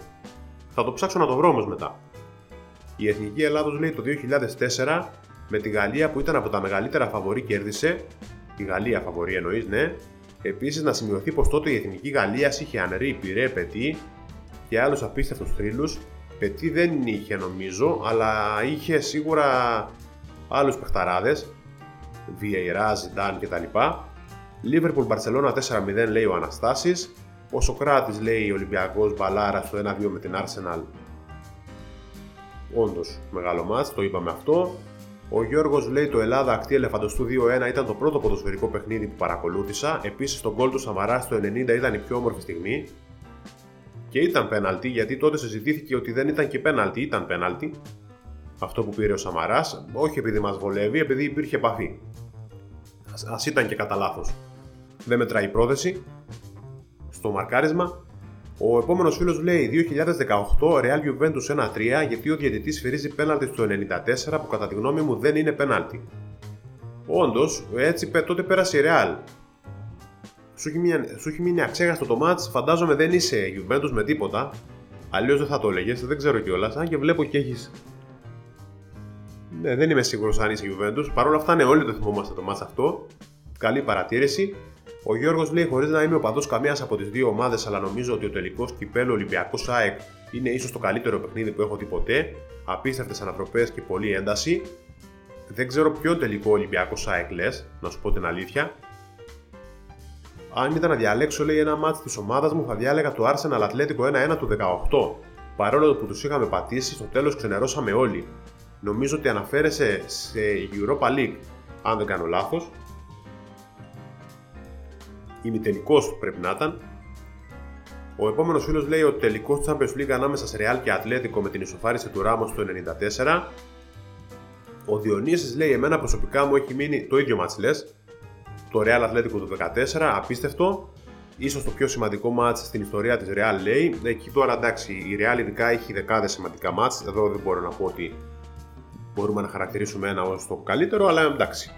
Θα το ψάξω να το βρω όμως μετά. Η Εθνική Ελλάδος λέει το 2004 με τη Γαλλία που ήταν από τα μεγαλύτερα φαβορή κέρδισε. Η Γαλλία φαβορή εννοείς, ναι. Επίσης να σημειωθεί πως τότε η Εθνική Γαλλίας είχε Ανρί, Πυρέ, Πετή και άλλους απίστευτους θρύλους. Πετή δεν είχε νομίζω, αλλά είχε σίγουρα άλλους παιχταράδες. Βιεϊρά, Ζιντάν κτλ. Liverpool Barcelona 4-0 λέει ο Αναστάσης. Ο Σοκράτης λέει ο Ολυμπιακός Μπαλάρα στο 1-2 με την Arsenal. Όντως μεγάλο μάτς, το είπαμε αυτό. Ο Γιώργος λέει το Ελλάδα ακτή ελεφαντοστού 2-1 ήταν το πρώτο ποδοσφαιρικό παιχνίδι που παρακολούθησα. Επίσης το γκολ του Σαμαρά στο 90 ήταν η πιο όμορφη στιγμή. Και ήταν πέναλτι γιατί τότε συζητήθηκε ότι δεν ήταν και πέναλτι, ήταν πέναλτι. Αυτό που πήρε ο Σαμαράς, όχι επειδή μας βολεύει, επειδή υπήρχε επαφή. Α ήταν και κατά λάθος δεν μετράει η πρόθεση στο μαρκάρισμα. Ο επόμενος φίλος λέει 2018 Real Juventus 1-3 γιατί ο διαιτητής φυρίζει πέναλτι στο 94 που κατά τη γνώμη μου δεν είναι πέναλτι. Όντως, έτσι τότε πέρασε η Real. Σου έχει, μια, σου έχει μείνει αξέχαστο το μάτς, φαντάζομαι δεν είσαι Juventus με τίποτα. Αλλιώς δεν θα το έλεγες, δεν ξέρω κιόλας. Αν και βλέπω και έχεις. Ναι, δεν είμαι σίγουρος αν είσαι Juventus. Παρ' όλα αυτά, ναι, όλοι το θυμόμαστε το μάτς αυτό. Καλή παρατήρηση. Ο Γιώργος λέει: Χωρίς να είμαι οπαδό καμίας από τις δύο ομάδες, αλλά νομίζω ότι ο τελικός κυπέλο Ολυμπιακός ΑΕΚ είναι ίσως το καλύτερο παιχνίδι που έχω δει ποτέ. Απίστευτες ανατροπές και πολλή ένταση. Δεν ξέρω ποιο τελικό Ολυμπιακός ΑΕΚ λες, να σου πω την αλήθεια. Αν ήταν να διαλέξω, λέει ένα μάτι της ομάδας μου, θα διάλεγα το Arsenal Atletico 1-1 του 18. Παρόλο που τους είχαμε πατήσει, στο τέλος ξενερώσαμε όλοι. Νομίζω ότι αναφέρεσαι σε Europa League, αν δεν κάνω λάθος, ημιτελικό πρέπει να ήταν. Ο επόμενος φίλος λέει ότι τελικός Champions League ανάμεσα σε Real και Ατλέτικο με την ισοφάριση του Ράμος το 94. Ο Διονύσης λέει: Εμένα προσωπικά μου έχει μείνει το ίδιο μάτς λες, το Real Ατλέτικο του 14, απίστευτο. Ίσως το πιο σημαντικό μάτς στην ιστορία της Real λέει. Εκεί τώρα εντάξει, η Real ειδικά έχει δεκάδες σημαντικά μάτς. Εδώ δεν μπορώ να πω ότι μπορούμε να χαρακτηρίσουμε ένα ως το καλύτερο, αλλά εντάξει.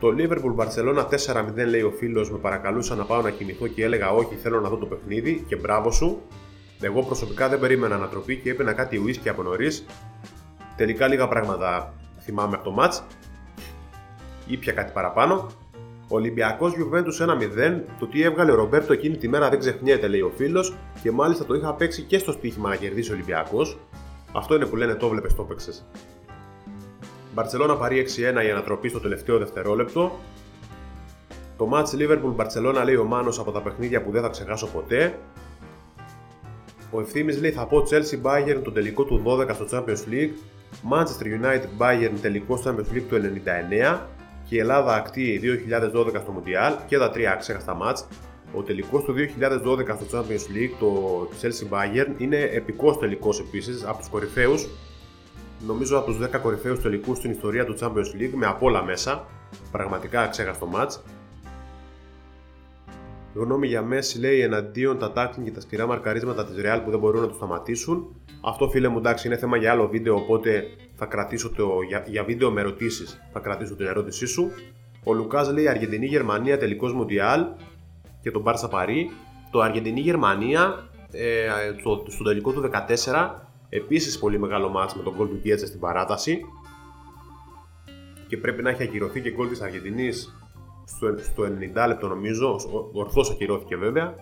Το Liverpool Barcelona 4-0 λέει ο φίλος, με παρακαλούσα να πάω να κοιμηθώ και έλεγα όχι, θέλω να δω το παιχνίδι και μπράβο σου. Εγώ προσωπικά δεν περίμενα ανατροπή και έπαινα κάτι ουίσκι από νωρίς. Τελικά λίγα πράγματα θυμάμαι από το match. Ήπια κάτι παραπάνω. Ολυμπιακός Juventus 1-0. Το τι έβγαλε ο Ρομπέρτο εκείνη τη μέρα δεν ξεχνιέται, λέει ο φίλος, και μάλιστα το είχα παίξει και στο στοίχημα να κερδίσει ο Ολυμπιακός. Αυτό είναι που λένε το βλέπεις, το παίξε. Μπαρσελόνα παρή 6-1 η ανατροπή στο τελευταίο δευτερόλεπτο. Το match Liverpool Barcelona λέει ο Μάνος από τα παιχνίδια που δεν θα ξεχάσω ποτέ. Ο Ευθύμης λέει θα πω Chelsea Bayern το τελικό του 12 στο Champions League, Manchester United Bayern τελικό Champions League του 99 και η Ελλάδα ακτή 2012 στο Mundial και τα τρία ξέχαστα match. Ο τελικός του 2012 στο Champions League, το Chelsea Bayern, είναι επικός τελικός επίσης από τους κορυφαίους νομίζω από τους 10 κορυφαίους τελικούς στην ιστορία του Champions League με απ' όλα μέσα. Πραγματικά ξέχαστο μάτς. Γνώμη για Μέση λέει εναντίον τα τάκτινγκ και τα σκληρά μαρκαρίσματα της Real που δεν μπορούν να το σταματήσουν. Αυτό φίλε μου εντάξει είναι θέμα για άλλο βίντεο οπότε θα κρατήσω το, για, για βίντεο με ερωτήσεις. θα κρατήσω την ερώτησή σου. Ο Λουκάς λέει Αργεντινή-Γερμανία τελικός Μουντιάλ και τον Μπάρσα Παρί. Το Αργεντινή-Γερμανία ε, στο, στο τελικό του 14 Επίσης πολύ μεγάλο μάτς με τον γκολ του Γκέτσε στην παράταση και πρέπει να έχει ακυρωθεί και γκολ της Αργεντινής στο, στο 90 λεπτό νομίζω, ορθώς ακυρώθηκε βέβαια.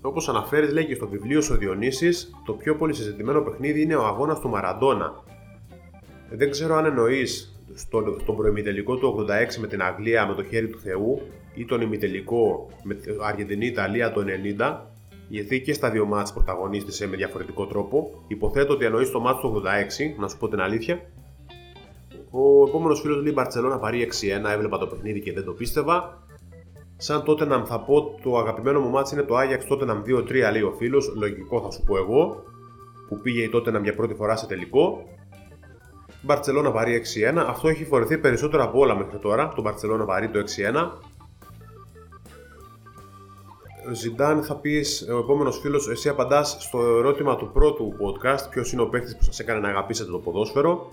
Όπως αναφέρεις, λέει και στο βιβλίο σου ο Διονύσης, το πιο πολύ συζητημένο παιχνίδι είναι ο αγώνας του Μαραντόνα. Δεν ξέρω αν εννοείς στο, στον προημιτελικό του 86 με την Αγγλία με το χέρι του Θεού ή τον ημιτελικό με την Αργεντινή-Ιταλία το 90 γιατί και στα δύο μάτς πρωταγωνίστησε με διαφορετικό τρόπο. Υποθέτω ότι εννοείς το μάτς του 86, να σου πω την αλήθεια. Ο επόμενος φίλος λέει Μπαρσελόνα παρή 6-1, έβλεπα το παιχνίδι και δεν το πίστευα. Σαν τότε να θα πω το αγαπημένο μου μάτς είναι το Άγιαξ τότε να 2-3 λέει ο φίλος, λογικό θα σου πω εγώ, που πήγε η τότε να μια πρώτη φορά σε τελικό. Μπαρσελόνα παρή 6-1, αυτό έχει φορεθεί περισσότερο από όλα μέχρι τώρα, το Μπαρσελόνα παρή το 6-1. Ζιντάν, θα πεις ο επόμενος φίλος, εσύ απαντάς στο ερώτημα του πρώτου podcast, ποιος είναι ο παίκτης που σας έκανε να αγαπήσετε το ποδόσφαιρο.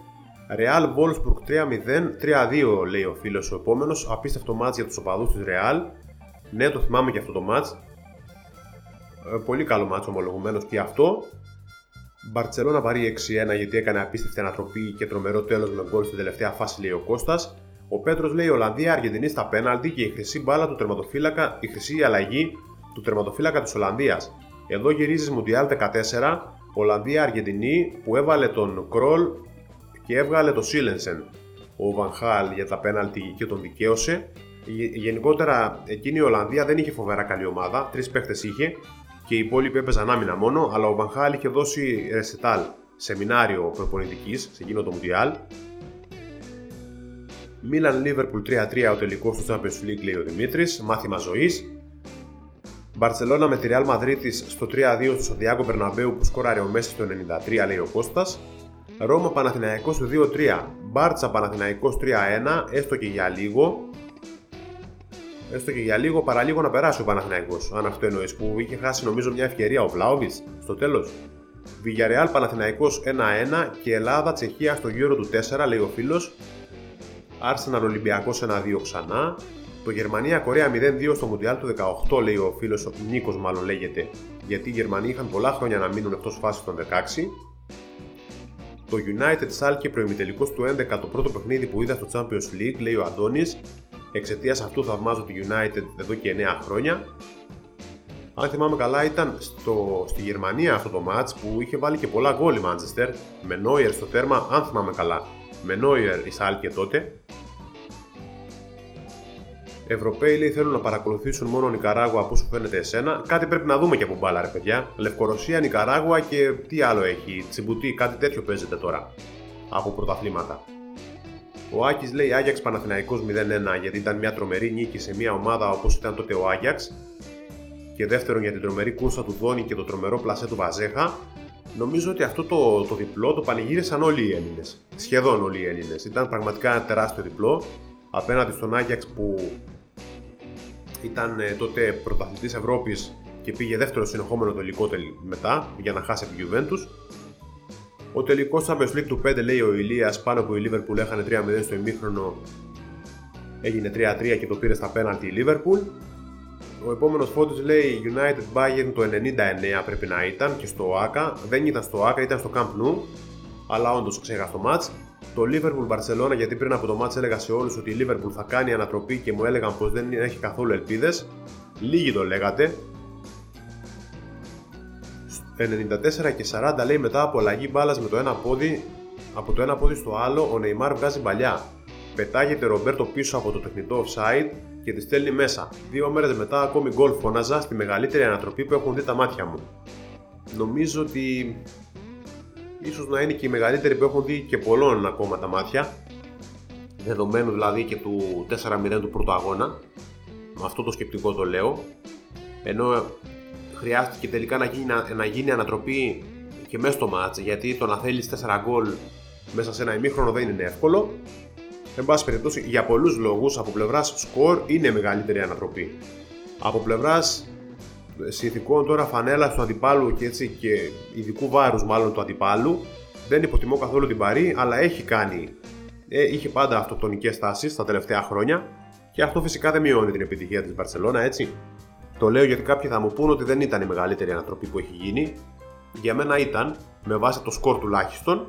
Real Wolfsburg 3-0, 3-2 λέει ο φίλος ο επόμενος. Απίστευτο μάτς για τους οπαδούς της Real. Ναι, το θυμάμαι και αυτό το μάτς. Ε, πολύ καλό μάτς ομολογουμένως και αυτό. Μπαρσελόνα βαρύ 6-1 γιατί έκανε απίστευτη ανατροπή και τρομερό τέλος με γκολ στην τελευταία φάση, λέει ο Κώστας. Ο Πέτρος λέει Ολλανδία Αργεντινή στα πέναλτι και η χρυσή μπάλα του τερματοφύλακα, η χρυσή αλλαγή του τερματοφύλακα της Ολλανδίας. Εδώ γυρίζεις Μουντιάλ 14, Ολλανδία-Αργεντινή που έβαλε τον Κρόλ και έβγαλε τον Σίλενσεν. Ο Βανχάλ για τα πέναλτι και τον δικαίωσε. Γενικότερα εκείνη η Ολλανδία δεν είχε φοβερά καλή ομάδα, τρεις παίχτες είχε και οι υπόλοιποι έπαιζαν άμυνα μόνο, αλλά ο Βανχάλ είχε δώσει ρεσιτάλ, σεμινάριο προπονητικής σε εκείνο το Μουντιάλ. Μίλαν Λίβερπουλ 3-3 ο τελικός του Champions League λέει ο Δημήτρης, μάθημα ζωής. Μπαρσελόνα με τη Real Madrid στο 3-2 στο Σαντιάγκο Περναμπέου που σκόραρε ο Μέσης το 93 λέει ο Κώστας. Ρώμα Παναθηναϊκός στο 2-3. Μπάρτσα Παναθηναϊκός 3-1 έστω και για λίγο. Έστω και για λίγο παραλίγο να περάσει ο Παναθηναϊκός αν αυτό εννοείς που είχε χάσει νομίζω μια ευκαιρία ο Βλάοβιτς στο τέλος. Βηγιαρεάλ Παναθηναϊκός 1-1 και Ελλάδα Τσεχία στο γύρο του 4 λέει ο φίλος. Άρσεναλ Ολυμπιακός 1-2 ξανά. Το Γερμανία-Κορέα 0-2 στο Μουντιάλ του 18 λέει ο φίλος ο Νίκος, μάλλον λέγεται, γιατί οι Γερμανοί είχαν πολλά χρόνια να μείνουν εκτός φάσης των 16. Το United Σάλκε προημιτελικός του 11 το πρώτο παιχνίδι που είδα στο Champions League, λέει ο Αντώνης. Εξαιτίας αυτού θαυμάζω τη United εδώ και 9 χρόνια. Αν θυμάμαι καλά, ήταν στο, στη Γερμανία αυτό το match που είχε βάλει και πολλά γκολ η Manchester με Neuer στο τέρμα, αν θυμάμαι καλά. Με Neuer η Σάλκε τότε Ευρωπαίοι λέει θέλουν να παρακολουθήσουν μόνο Νικαράγουα από όσο φαίνεται εσένα. Κάτι πρέπει να δούμε και από μπάλα, ρε παιδιά. Λευκορωσία, Νικαράγουα και τι άλλο έχει. Τσιμπουτί, κάτι τέτοιο παίζεται τώρα από πρωταθλήματα. Ο Άκης λέει Άγιαξ Παναθηναϊκός 0-1 γιατί ήταν μια τρομερή νίκη σε μια ομάδα όπως ήταν τότε ο Άγιαξ. και δεύτερον για την τρομερή κούρσα του Δόνη και το τρομερό πλασέ του Βαζέχα, νομίζω ότι αυτό το, το διπλό το πανηγύρισαν όλοι οι Έλληνες. Σχεδόν όλοι οι Έλληνες. Ήταν πραγματικά ένα τεράστιο διπλό απέναντι στον Άγιαξ που ήταν ε, τότε πρωταθλητής Ευρώπης και πήγε δεύτερο συνεχόμενο τελικό μετά για να χάσει από τη Juventus. Ο τελικός Champions League του 5 λέει ο Ηλίας πάνω που η Liverpool έχανε 3-0 στο ημίχρονο έγινε 3-3 και το πήρε στα πέναλτι η Liverpool. Ο επόμενος φώτη λέει United Bayern το 99 πρέπει να ήταν και στο ΆΚΑ. Δεν ήταν στο ΆΚΑ, ήταν στο Camp Nou. Αλλά όντως ξέχασα το match. Το Liverpool Barcelona, γιατί πριν από το match έλεγα σε όλους ότι η Liverpool θα κάνει ανατροπή και μου έλεγαν πως δεν έχει καθόλου ελπίδες. Λίγοι το λέγατε. 94 και 40 λέει μετά από αλλαγή μπάλας με το ένα πόδι, από το ένα πόδι στο άλλο, ο Neymar βγάζει παλιά. Πετάγεται Ρομπέρτο πίσω από το τεχνητό offside και τη στέλνει μέσα. Δύο μέρες μετά, ακόμη γκολ φώναζα στη μεγαλύτερη ανατροπή που έχουν δει τα μάτια μου. Νομίζω ότι ίσως να είναι και η μεγαλύτερη που έχουν δει και πολλών ακόμα τα μάτια. Δεδομένου δηλαδή και του 4-0 του πρώτου αγώνα. Με αυτό το σκεπτικό το λέω. Ενώ χρειάστηκε τελικά να γίνει, να γίνει ανατροπή και μέσα στο μάτς γιατί το να θέλεις 4 γκολ μέσα σε ένα ημίχρονο δεν είναι εύκολο Εν πάση περιπτώσει, για πολλούς λόγους από πλευράς σκορ είναι μεγαλύτερη ανατροπή. Από πλευράς συνθηκών τώρα φανέλα του αντιπάλου και, έτσι, και ειδικού βάρους μάλλον του αντιπάλου, δεν υποτιμώ καθόλου την Παρή, αλλά έχει κάνει. Ε, είχε πάντα αυτοκτονικές τάσεις τα τελευταία χρόνια και αυτό φυσικά δεν μειώνει την επιτυχία της Βαρσελόνα, έτσι. Το λέω γιατί κάποιοι θα μου πούν ότι δεν ήταν η μεγαλύτερη ανατροπή που έχει γίνει. Για μένα ήταν, με βάση το σκορ τουλάχιστον,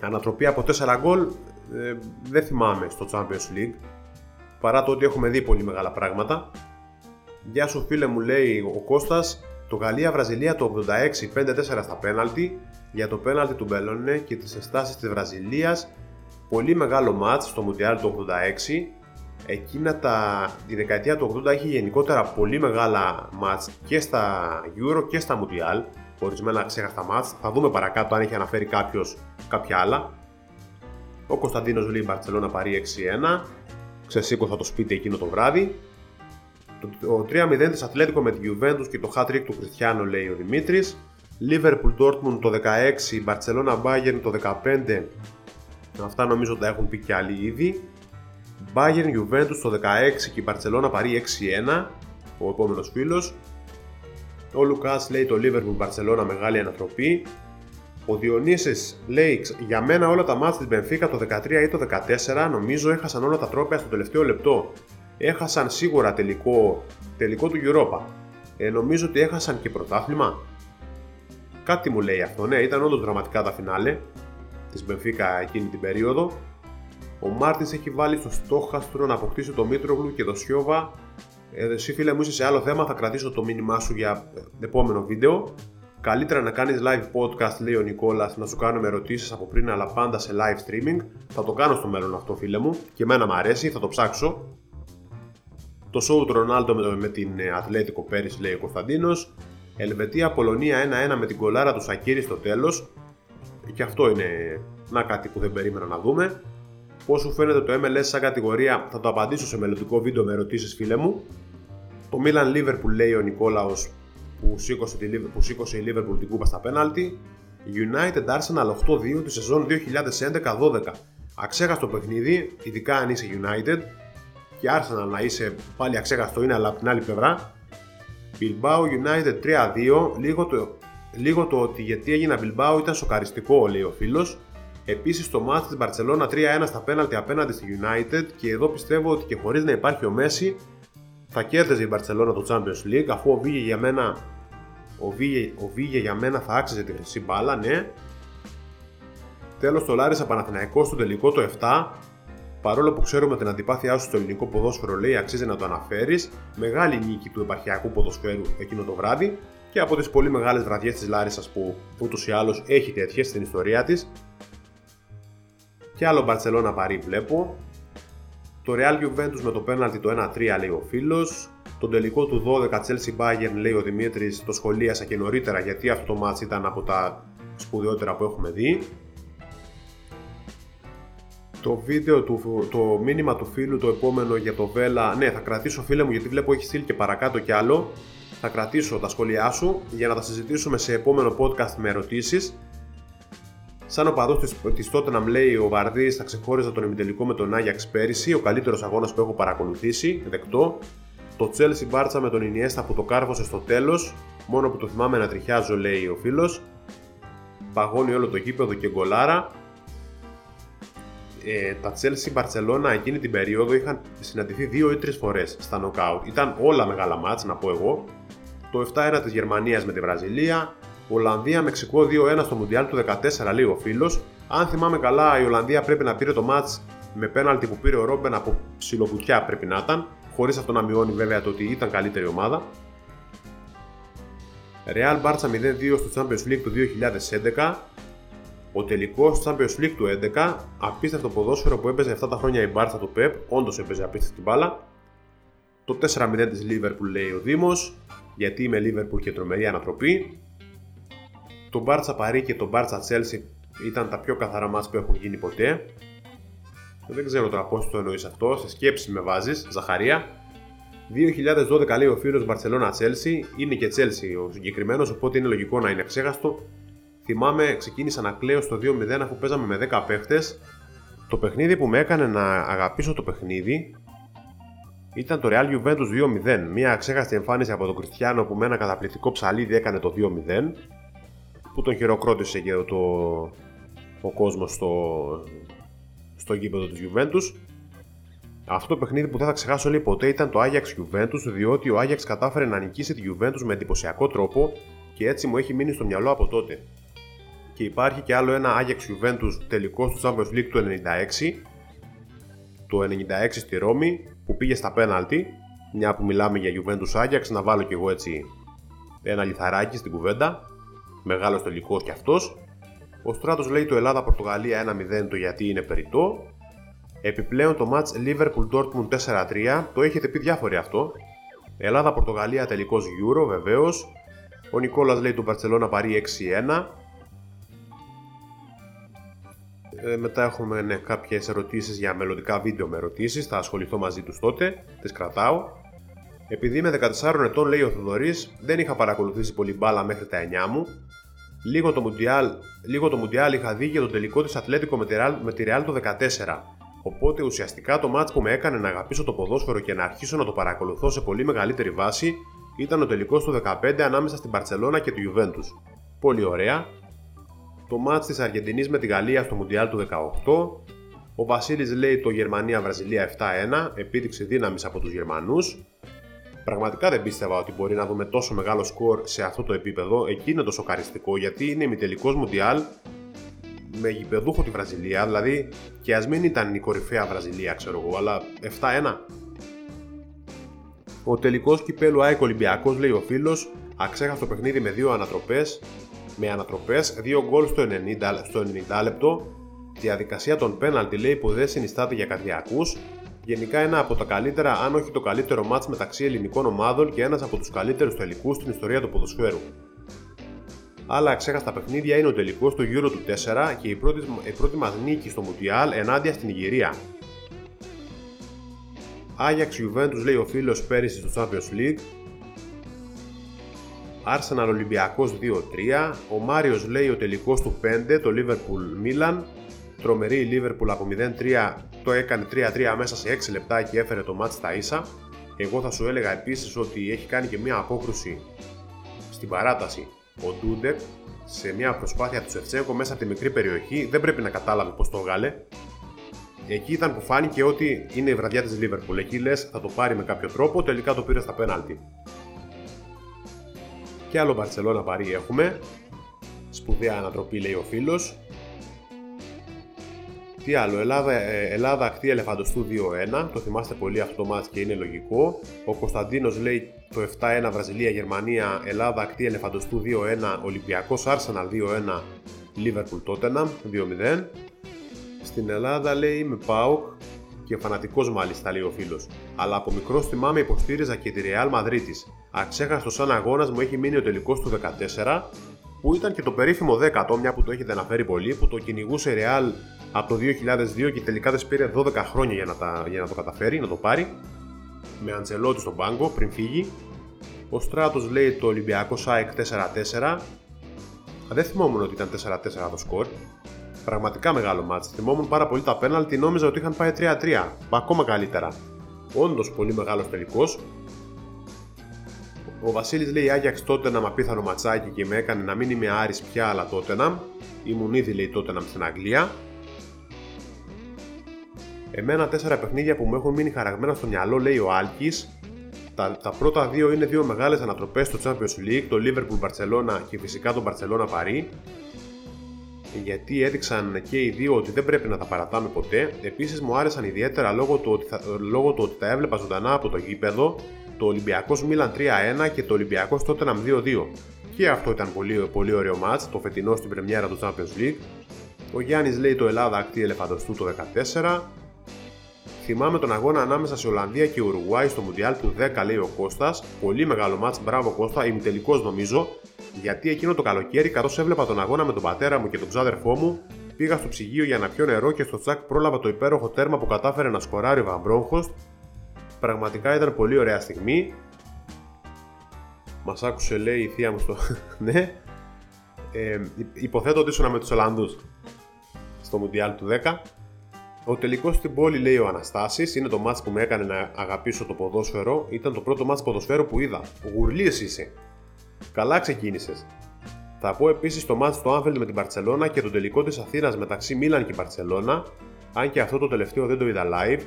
ανατροπή από 4 γκολ ε, δεν θυμάμαι στο Champions League παρά το ότι έχουμε δει πολύ μεγάλα πράγματα. Γεια σου φίλε μου λέει ο Κώστας. Το Γαλλία-Βραζιλία το 86 5-4 στα πέναλτι. Για το πέναλτι του Μπελόνε και τις εστάσεις της Βραζιλίας. Πολύ μεγάλο μάτς στο Μουντιάλ το 86 Εκείνα τα, τη δεκαετία του 80 έχει γενικότερα πολύ μεγάλα μάτς και στα Euro και στα Mundial ορισμένα ξέχαστα μάτς. Θα δούμε παρακάτω αν έχει αναφέρει κάποιος κάποια άλλα. Ο Κωνσταντίνος λέει Μπαρσελόνα παρή 6-1. Ξεσήκωσα το σπίτι εκείνο το βράδυ. Το 3-0 της Ατλέτικο με τη Juventus και το hat trick του Κριστιανό λέει ο Δημήτρης. Liverpool Dortmund το 16, Barcelona Bayern το 15. Αυτά νομίζω τα έχουν πει και άλλοι ήδη. Bayern Juventus το 16 και η Barcelona παρή 6-1. Ο επόμενος φίλος. Ο Λουκάς λέει το Liverpool Barcelona μεγάλη ανατροπή. Ο Διονύσης λέει για μένα όλα τα μάτια της Μπενφίκα το 13 ή το 14 νομίζω έχασαν όλα τα τρόπια στο τελευταίο λεπτό. Έχασαν σίγουρα τελικό, τελικό του Europa. Ε, νομίζω ότι έχασαν και πρωτάθλημα. Κάτι μου λέει αυτό, ναι, ήταν όντως δραματικά τα φινάλε της Μπενφίκα εκείνη την περίοδο. Ο Μάρτινς έχει βάλει στο στόχαστρο να αποκτήσει το Μήτρογλου και το Σιώβα. Ε, εσύ φίλε μου είσαι σε άλλο θέμα, θα κρατήσω το μήνυμά σου για επόμενο βίντεο. Καλύτερα να κάνεις live podcast, λέει ο Νικόλας, να σου κάνουμε ερωτήσεις από πριν, αλλά πάντα σε live streaming. Θα το κάνω στο μέλλον αυτό, φίλε μου, και εμένα μου αρέσει, θα το ψάξω. Το show του Ρονάλντο με την Ατλέτικο πέρυσι, λέει ο Κωνσταντίνος. Ελβετία, Πολωνία 1-1 με την κολάρα του Σακύρη στο τέλος. Και αυτό είναι να κάτι που δεν περίμενα να δούμε. Πώς σου φαίνεται το MLS σαν κατηγορία, θα το απαντήσω σε μελλοντικό βίντεο με ερωτήσεις, φίλε μου. Το Milan Liverpool λέει ο Νικόλαος που σήκωσε, τη, που σήκωσε η Liverpool την κούπα στα πέναλτι. United Arsenal 8-2 τη σεζόν 2011-12. Αξέχαστο παιχνίδι, ειδικά αν είσαι United και Arsenal να είσαι πάλι αξέχαστο είναι αλλά από την άλλη πλευρά. Bilbao United 3-2, λίγο το, λίγο το ότι γιατί έγινα Bilbao ήταν σοκαριστικό λέει ο φίλος. Επίσης το μάτι της Barcelona 3-1 στα πέναλτι απέναντι στη United και εδώ πιστεύω ότι και χωρίς να υπάρχει ο Messi θα κέρδιζε η Barcelona το Champions League αφού ο Βίγε για μένα ο Βίγε, ο Βίγε για μένα θα άξιζε τη χρυσή μπάλα, ναι. Τέλος το Λάρισα Παναθηναϊκός στο τελικό το 7. Παρόλο που ξέρουμε την αντιπάθειά σου στο ελληνικό ποδόσφαιρο, λέει αξίζει να το αναφέρεις. Μεγάλη νίκη του επαρχιακού ποδοσφαίρου εκείνο το βράδυ και από τις πολύ μεγάλες βραδιές της Λάρισας που ούτως ή άλλως έχει τέτοιε στην ιστορία της. Και άλλο Μπαρσελόνα Παρή βλέπω. Το Real Juventus με το πέναλτι το 1-3 λέει ο φίλος. Τον τελικό του 12 Chelsea Bayern λέει ο Δημήτρης το σχολίασα και νωρίτερα γιατί αυτό το match ήταν από τα σπουδαιότερα που έχουμε δει. Το βίντεο του, το μήνυμα του φίλου το επόμενο για το Βέλα, ναι θα κρατήσω φίλε μου γιατί βλέπω έχει στείλει και παρακάτω κι άλλο. Θα κρατήσω τα σχόλιά σου για να τα συζητήσουμε σε επόμενο podcast με ερωτήσεις. Σαν οπαδό της Tottenham λέει ο Βαρδί θα ξεχώριζα τον ημιτελικό με τον Άγιαξ πέρυσι, ο καλύτερος αγώνας που έχω παρακολουθήσει, δεκτό. Το Chelsea μπάρτσα με τον Ινιέστα που το κάρφωσε στο τέλος, μόνο που το θυμάμαι να τριχιάζω λέει ο φίλος. Παγώνει όλο το γήπεδο και γκολάρα. Ε, τα Chelsea Barcelona εκείνη την περίοδο είχαν συναντηθεί δύο ή τρεις φορές στα knockout. Ήταν όλα μεγάλα μάτς, να πω εγώ. Το 7-1 της Γερμανίας με τη Βραζιλία, Ολλανδία Μεξικό 2-1 στο Μουντιάλ του 14 λέει ο φίλος. Αν θυμάμαι καλά, η Ολλανδία πρέπει να πήρε το μάτς με πέναλτι που πήρε ο Ρόμπεν από ψιλοβουτιά πρέπει να ήταν, χωρίς αυτό να μειώνει βέβαια το ότι ήταν καλύτερη ομάδα. Real Barça 0-2 στο Champions League του 2011. Ο τελικός στο Champions League του 2011, απίστευτο ποδόσφαιρο που έπαιζε αυτά τα χρόνια η Barça του Pep, όντως έπαιζε απίστευτη μπάλα. Το 4-0 της Liverpool λέει ο Δήμος, γιατί είμαι Liverpool και τρομερή ανατροπή. Το Barça Paris και το Barça Chelsea ήταν τα πιο καθαρά μάτς που έχουν γίνει ποτέ. Δεν ξέρω τώρα πώς το εννοείς αυτό, σε σκέψη με βάζεις, Ζαχαρία. 2012 λέει ο φίλος Barcelona Chelsea, είναι και Chelsea ο συγκεκριμένος, οπότε είναι λογικό να είναι ξέχαστο. Θυμάμαι, ξεκίνησα να κλαίω στο 2-0 αφού παίζαμε με 10 παίχτες. Το παιχνίδι που με έκανε να αγαπήσω το παιχνίδι ήταν το Real Juventus 2-0. Μια αξέχαστη εμφάνιση από τον Κριστιανό που με ένα καταπληκτικό ψαλίδι έκανε το 2-0 που τον χειροκρότησε και το, ο κόσμος στο, στο γήπεδο της Juventus. Αυτό το παιχνίδι που δεν θα ξεχάσω λέει ποτέ ήταν το Ajax Juventus διότι ο Ajax κατάφερε να νικήσει τη Juventus με εντυπωσιακό τρόπο και έτσι μου έχει μείνει στο μυαλό από τότε. Και υπάρχει και άλλο ένα Ajax Juventus τελικός στο Champions League του 96 το 96 στη Ρώμη που πήγε στα πέναλτι μια που μιλάμε για Juventus Ajax να βάλω κι εγώ έτσι ένα λιθαράκι στην κουβέντα μεγάλος τελικός κι αυτός. Ο Στράτος λέει το Ελλάδα-Πορτογαλία 1-0 το γιατί είναι περιττό. Επιπλέον το match Liverpool Dortmund 4-3, το έχετε πει διάφοροι αυτό. Ελλάδα-Πορτογαλία τελικός Euro βεβαίως. Ο Νικόλας λέει το Barcelona Παρί 6-1. Ε, μετά έχουμε ναι, κάποιες ερωτήσεις για μελλοντικά βίντεο με ερωτήσεις, θα ασχοληθώ μαζί τους τότε, τις κρατάω. Επειδή είμαι 14 ετών, λέει ο Θοδωρής, δεν είχα παρακολουθήσει πολύ μπάλα μέχρι τα 9 μου. Λίγο το Μουντιάλ, λίγο το Μουντιάλ είχα δει για το τελικό της Ατλέτικο με τη, Real, με τη Real το 14. Οπότε ουσιαστικά το μάτς που με έκανε να αγαπήσω το ποδόσφαιρο και να αρχίσω να το παρακολουθώ σε πολύ μεγαλύτερη βάση ήταν ο τελικός του 15 ανάμεσα στην Παρσελώνα και τη Juventus. Πολύ ωραία. Το μάτς της Αργεντινής με τη Γαλλία στο Μουντιάλ του 18. Ο Βασίλης λέει το Γερμανία-Βραζιλία 7-1, επίδειξη δύναμης από τους Γερμανούς. Πραγματικά δεν πίστευα ότι μπορεί να δούμε τόσο μεγάλο σκορ σε αυτό το επίπεδο. Εκεί είναι το σοκαριστικό γιατί είναι ημιτελικός Μουντιάλ με γηπεδούχο τη Βραζιλία. Δηλαδή και ας μην ήταν η κορυφαία Βραζιλία, ξέρω εγώ, αλλά 7-1. Ο τελικός κυπέλου ΑΕΚ Ολυμπιακός, λέει ο φίλος, αξέχαστο παιχνίδι με δύο ανατροπές. Με ανατροπές, δύο γκολ στο 90, στο 90 λεπτό. Διαδικασία των πέναλτι λέει που δεν συνιστάται για καρδιακούς γενικά ένα από τα καλύτερα, αν όχι το καλύτερο μάτς μεταξύ ελληνικών ομάδων και ένας από τους καλύτερους τελικούς στην ιστορία του ποδοσφαίρου. Άλλα αξέχαστα παιχνίδια είναι ο τελικός του Euro του 4 και η πρώτη, η πρώτη μας νίκη στο Μουτιάλ ενάντια στην Ιγυρία. Άγιαξ Juventus λέει ο φίλος πέρυσι στο Champions League. Arsenal Ολυμπιακός 2-3. Ο Μάριος λέει ο τελικός του 5 το Liverpool Milan. Τρομερή η Liverpool από 0-3 το έκανε 3-3 μέσα σε 6 λεπτά και έφερε το μάτς στα ίσα. Εγώ θα σου έλεγα επίσης ότι έχει κάνει και μια απόκρουση στην παράταση ο Ντούντεκ σε μια προσπάθεια του Σεφτσέγκο μέσα από τη μικρή περιοχή. Δεν πρέπει να κατάλαβε πώς το βγάλε. Εκεί ήταν που φάνηκε ότι είναι η βραδιά της Liverpool. Εκεί λες θα το πάρει με κάποιο τρόπο, τελικά το πήρε στα πέναλτι. Και άλλο Μπαρσελόνα Παρί έχουμε. Σπουδαία ανατροπή λέει ο φίλος. Τι άλλο, Ελλάδα, ε, Ελλάδα ακτή ελεφαντοστού 2-1. Το θυμάστε πολύ αυτό το μάτς και είναι λογικό. Ο Κωνσταντίνος λέει το 7-1 Βραζιλία-Γερμανία. Ελλάδα ακτή ελεφαντοστού 2-1. Ολυμπιακός Arsenal 2-1. Liverpool Tottenham 2-0. Στην Ελλάδα λέει με ΠΑΟΚ και φανατικός μάλιστα λέει ο φίλος. Αλλά από μικρό θυμάμαι υποστήριζα και τη Real Madrid. Αξέχαστο σαν αγώνας μου έχει μείνει ο τελικός του 14 που ήταν και το περίφημο 10 μια που το έχετε αναφέρει πολύ, που το κυνηγούσε η Real από το 2002 και τελικά δεν πήρε 12 χρόνια για να, τα, για να το καταφέρει, να το πάρει. Με Αντζελότη στον πάγκο πριν φύγει. Ο Στράτος λέει το Ολυμπιακό ΣΑΕΚ 4-4. Δεν θυμόμουν ότι ήταν 4-4 το σκορ. Πραγματικά μεγάλο μάτς. Θυμόμουν πάρα πολύ τα πέναλτι, νόμιζα ότι είχαν πάει 3-3. Ακόμα καλύτερα. Όντως πολύ μεγάλος τελικός. Ο Βασίλης λέει Άγιαξ τότε να απίθανο ματσάκι και με έκανε να μην είμαι Άρης πια αλλά τότε να. Ήμουν ήδη λέει τότε να στην Αγγλία. Εμένα τέσσερα παιχνίδια που μου έχουν μείνει χαραγμένα στο μυαλό λέει ο Άλκης. Τα, τα πρώτα δύο είναι δύο μεγάλες ανατροπές στο Champions League, το Liverpool Barcelona και φυσικά το Barcelona Paris γιατί έδειξαν και οι δύο ότι δεν πρέπει να τα παρατάμε ποτέ. Επίσης μου άρεσαν ιδιαίτερα λόγω του ότι, θα, λόγω του ότι τα έβλεπα ζωντανά από το γήπεδο το Ολυμπιακός Μίλαν 3-1 και το Ολυμπιακός Tottenham 2-2. Και αυτό ήταν πολύ, πολύ ωραίο μάτς, το φετινό στην πρεμιέρα του Champions League. Ο Γιάννης λέει το Ελλάδα ακτή ελεφαντοστού το 14. Θυμάμαι τον αγώνα ανάμεσα σε Ολλανδία και Ουρουγουάη στο Μουντιάλ του 10 λέει ο Κώστας. Πολύ μεγάλο μάτς, μπράβο Κώστα, ημιτελικός νομίζω γιατί εκείνο το καλοκαίρι, καθώς έβλεπα τον αγώνα με τον πατέρα μου και τον ξάδερφό μου, πήγα στο ψυγείο για να πιω νερό και στο τσακ πρόλαβα το υπέροχο τέρμα που κατάφερε να σκοράρει ο Βαμπρόγχο. Πραγματικά ήταν πολύ ωραία στιγμή. Μας άκουσε, λέει η θεία μου στο. [laughs] ναι. Ε, υποθέτω ότι ήσουν με τους Ολλανδούς στο Μουντιάλ του 10. Ο τελικός στην πόλη, λέει ο Αναστάσης, είναι το μάτς που με έκανε να αγαπήσω το ποδόσφαιρο. Ήταν το πρώτο μάτς ποδοσφαίρου που είδα. Γουρλίε είσαι. Καλά ξεκίνησες. Θα πω επίσης το μάτι στο Anfield με την Παρσελώνα και το τελικό της Αθήνας μεταξύ Μίλαν και Παρσελώνα, αν και αυτό το τελευταίο δεν το είδα live.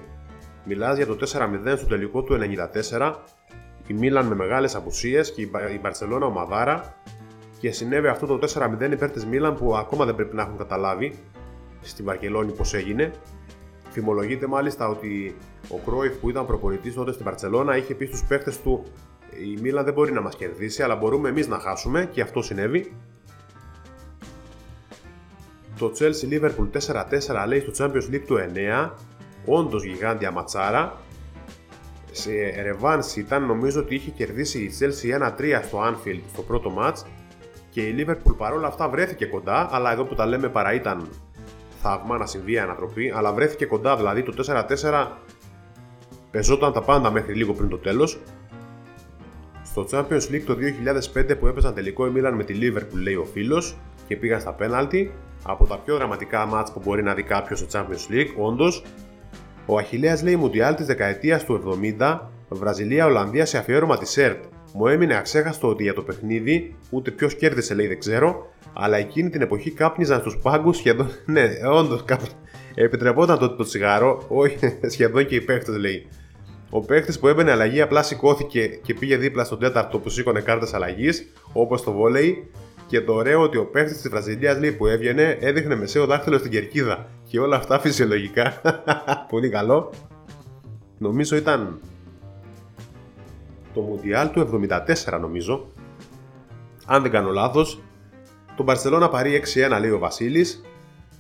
Μιλάς για το 4-0 στο τελικό του 94, η Μίλαν με μεγάλες απουσίες και η Μπαρσελόνα ομαδάρα και συνέβη αυτό το 4-0 υπέρ της Μίλαν που ακόμα δεν πρέπει να έχουν καταλάβει στην Βαρκελόνη πώς έγινε. Φημολογείται μάλιστα ότι ο Κρόιφ που ήταν προπονητής τότε στην Παρσελόνα είχε πει στους παίχτε του η Μίλαν δεν μπορεί να μας κερδίσει, αλλά μπορούμε εμείς να χάσουμε και αυτό συνέβη. Το Chelsea Liverpool 4-4 λέει στο Champions League του 9, όντως γιγάντια ματσάρα. Σε ρεβάνση ήταν, νομίζω ότι είχε κερδίσει η Chelsea 1-3 στο Anfield στο πρώτο match και η Liverpool παρόλα αυτά βρέθηκε κοντά, αλλά εδώ που τα λέμε παρά ήταν θαύμα να συμβεί η ανατροπή, αλλά βρέθηκε κοντά, δηλαδή το 4-4 πεζόταν τα πάντα μέχρι λίγο πριν το τέλος στο Champions League το 2005 που έπαιζαν τελικό η Milan με τη Liverpool λέει ο φίλος και πήγαν στα πέναλτι από τα πιο δραματικά μάτς που μπορεί να δει κάποιος στο Champions League, όντως. Ο Αχιλέας λέει Μουντιάλ της δεκαετίας του 70, Βραζιλία-Ολλανδία σε αφιέρωμα της ΕΡΤ. Μου έμεινε αξέχαστο ότι για το παιχνίδι, ούτε ποιος κέρδισε λέει δεν ξέρω, αλλά εκείνη την εποχή κάπνιζαν στους πάγκους σχεδόν. [laughs] ναι, όντως κάπνιζαν. Επιτρεπόταν το, το τσιγάρο, όχι [laughs] σχεδόν και οι παίχτες λέει. Ο παίχτης που έμπαινε αλλαγή απλά σηκώθηκε και πήγε δίπλα στον τέταρτο που σήκωνε κάρτες αλλαγής, όπως το βόλεϊ. Και το ωραίο ότι ο παίχτης της Βραζιλίας λέει που έβγαινε έδειχνε μεσαίο δάχτυλο στην κερκίδα. Και όλα αυτά φυσιολογικά. [laughs] Πολύ καλό. Νομίζω ήταν το Μουντιάλ του 74 νομίζω. Αν δεν κάνω λάθος. Το Μπαρσελόνα παρεί 6-1 λέει ο Βασίλης.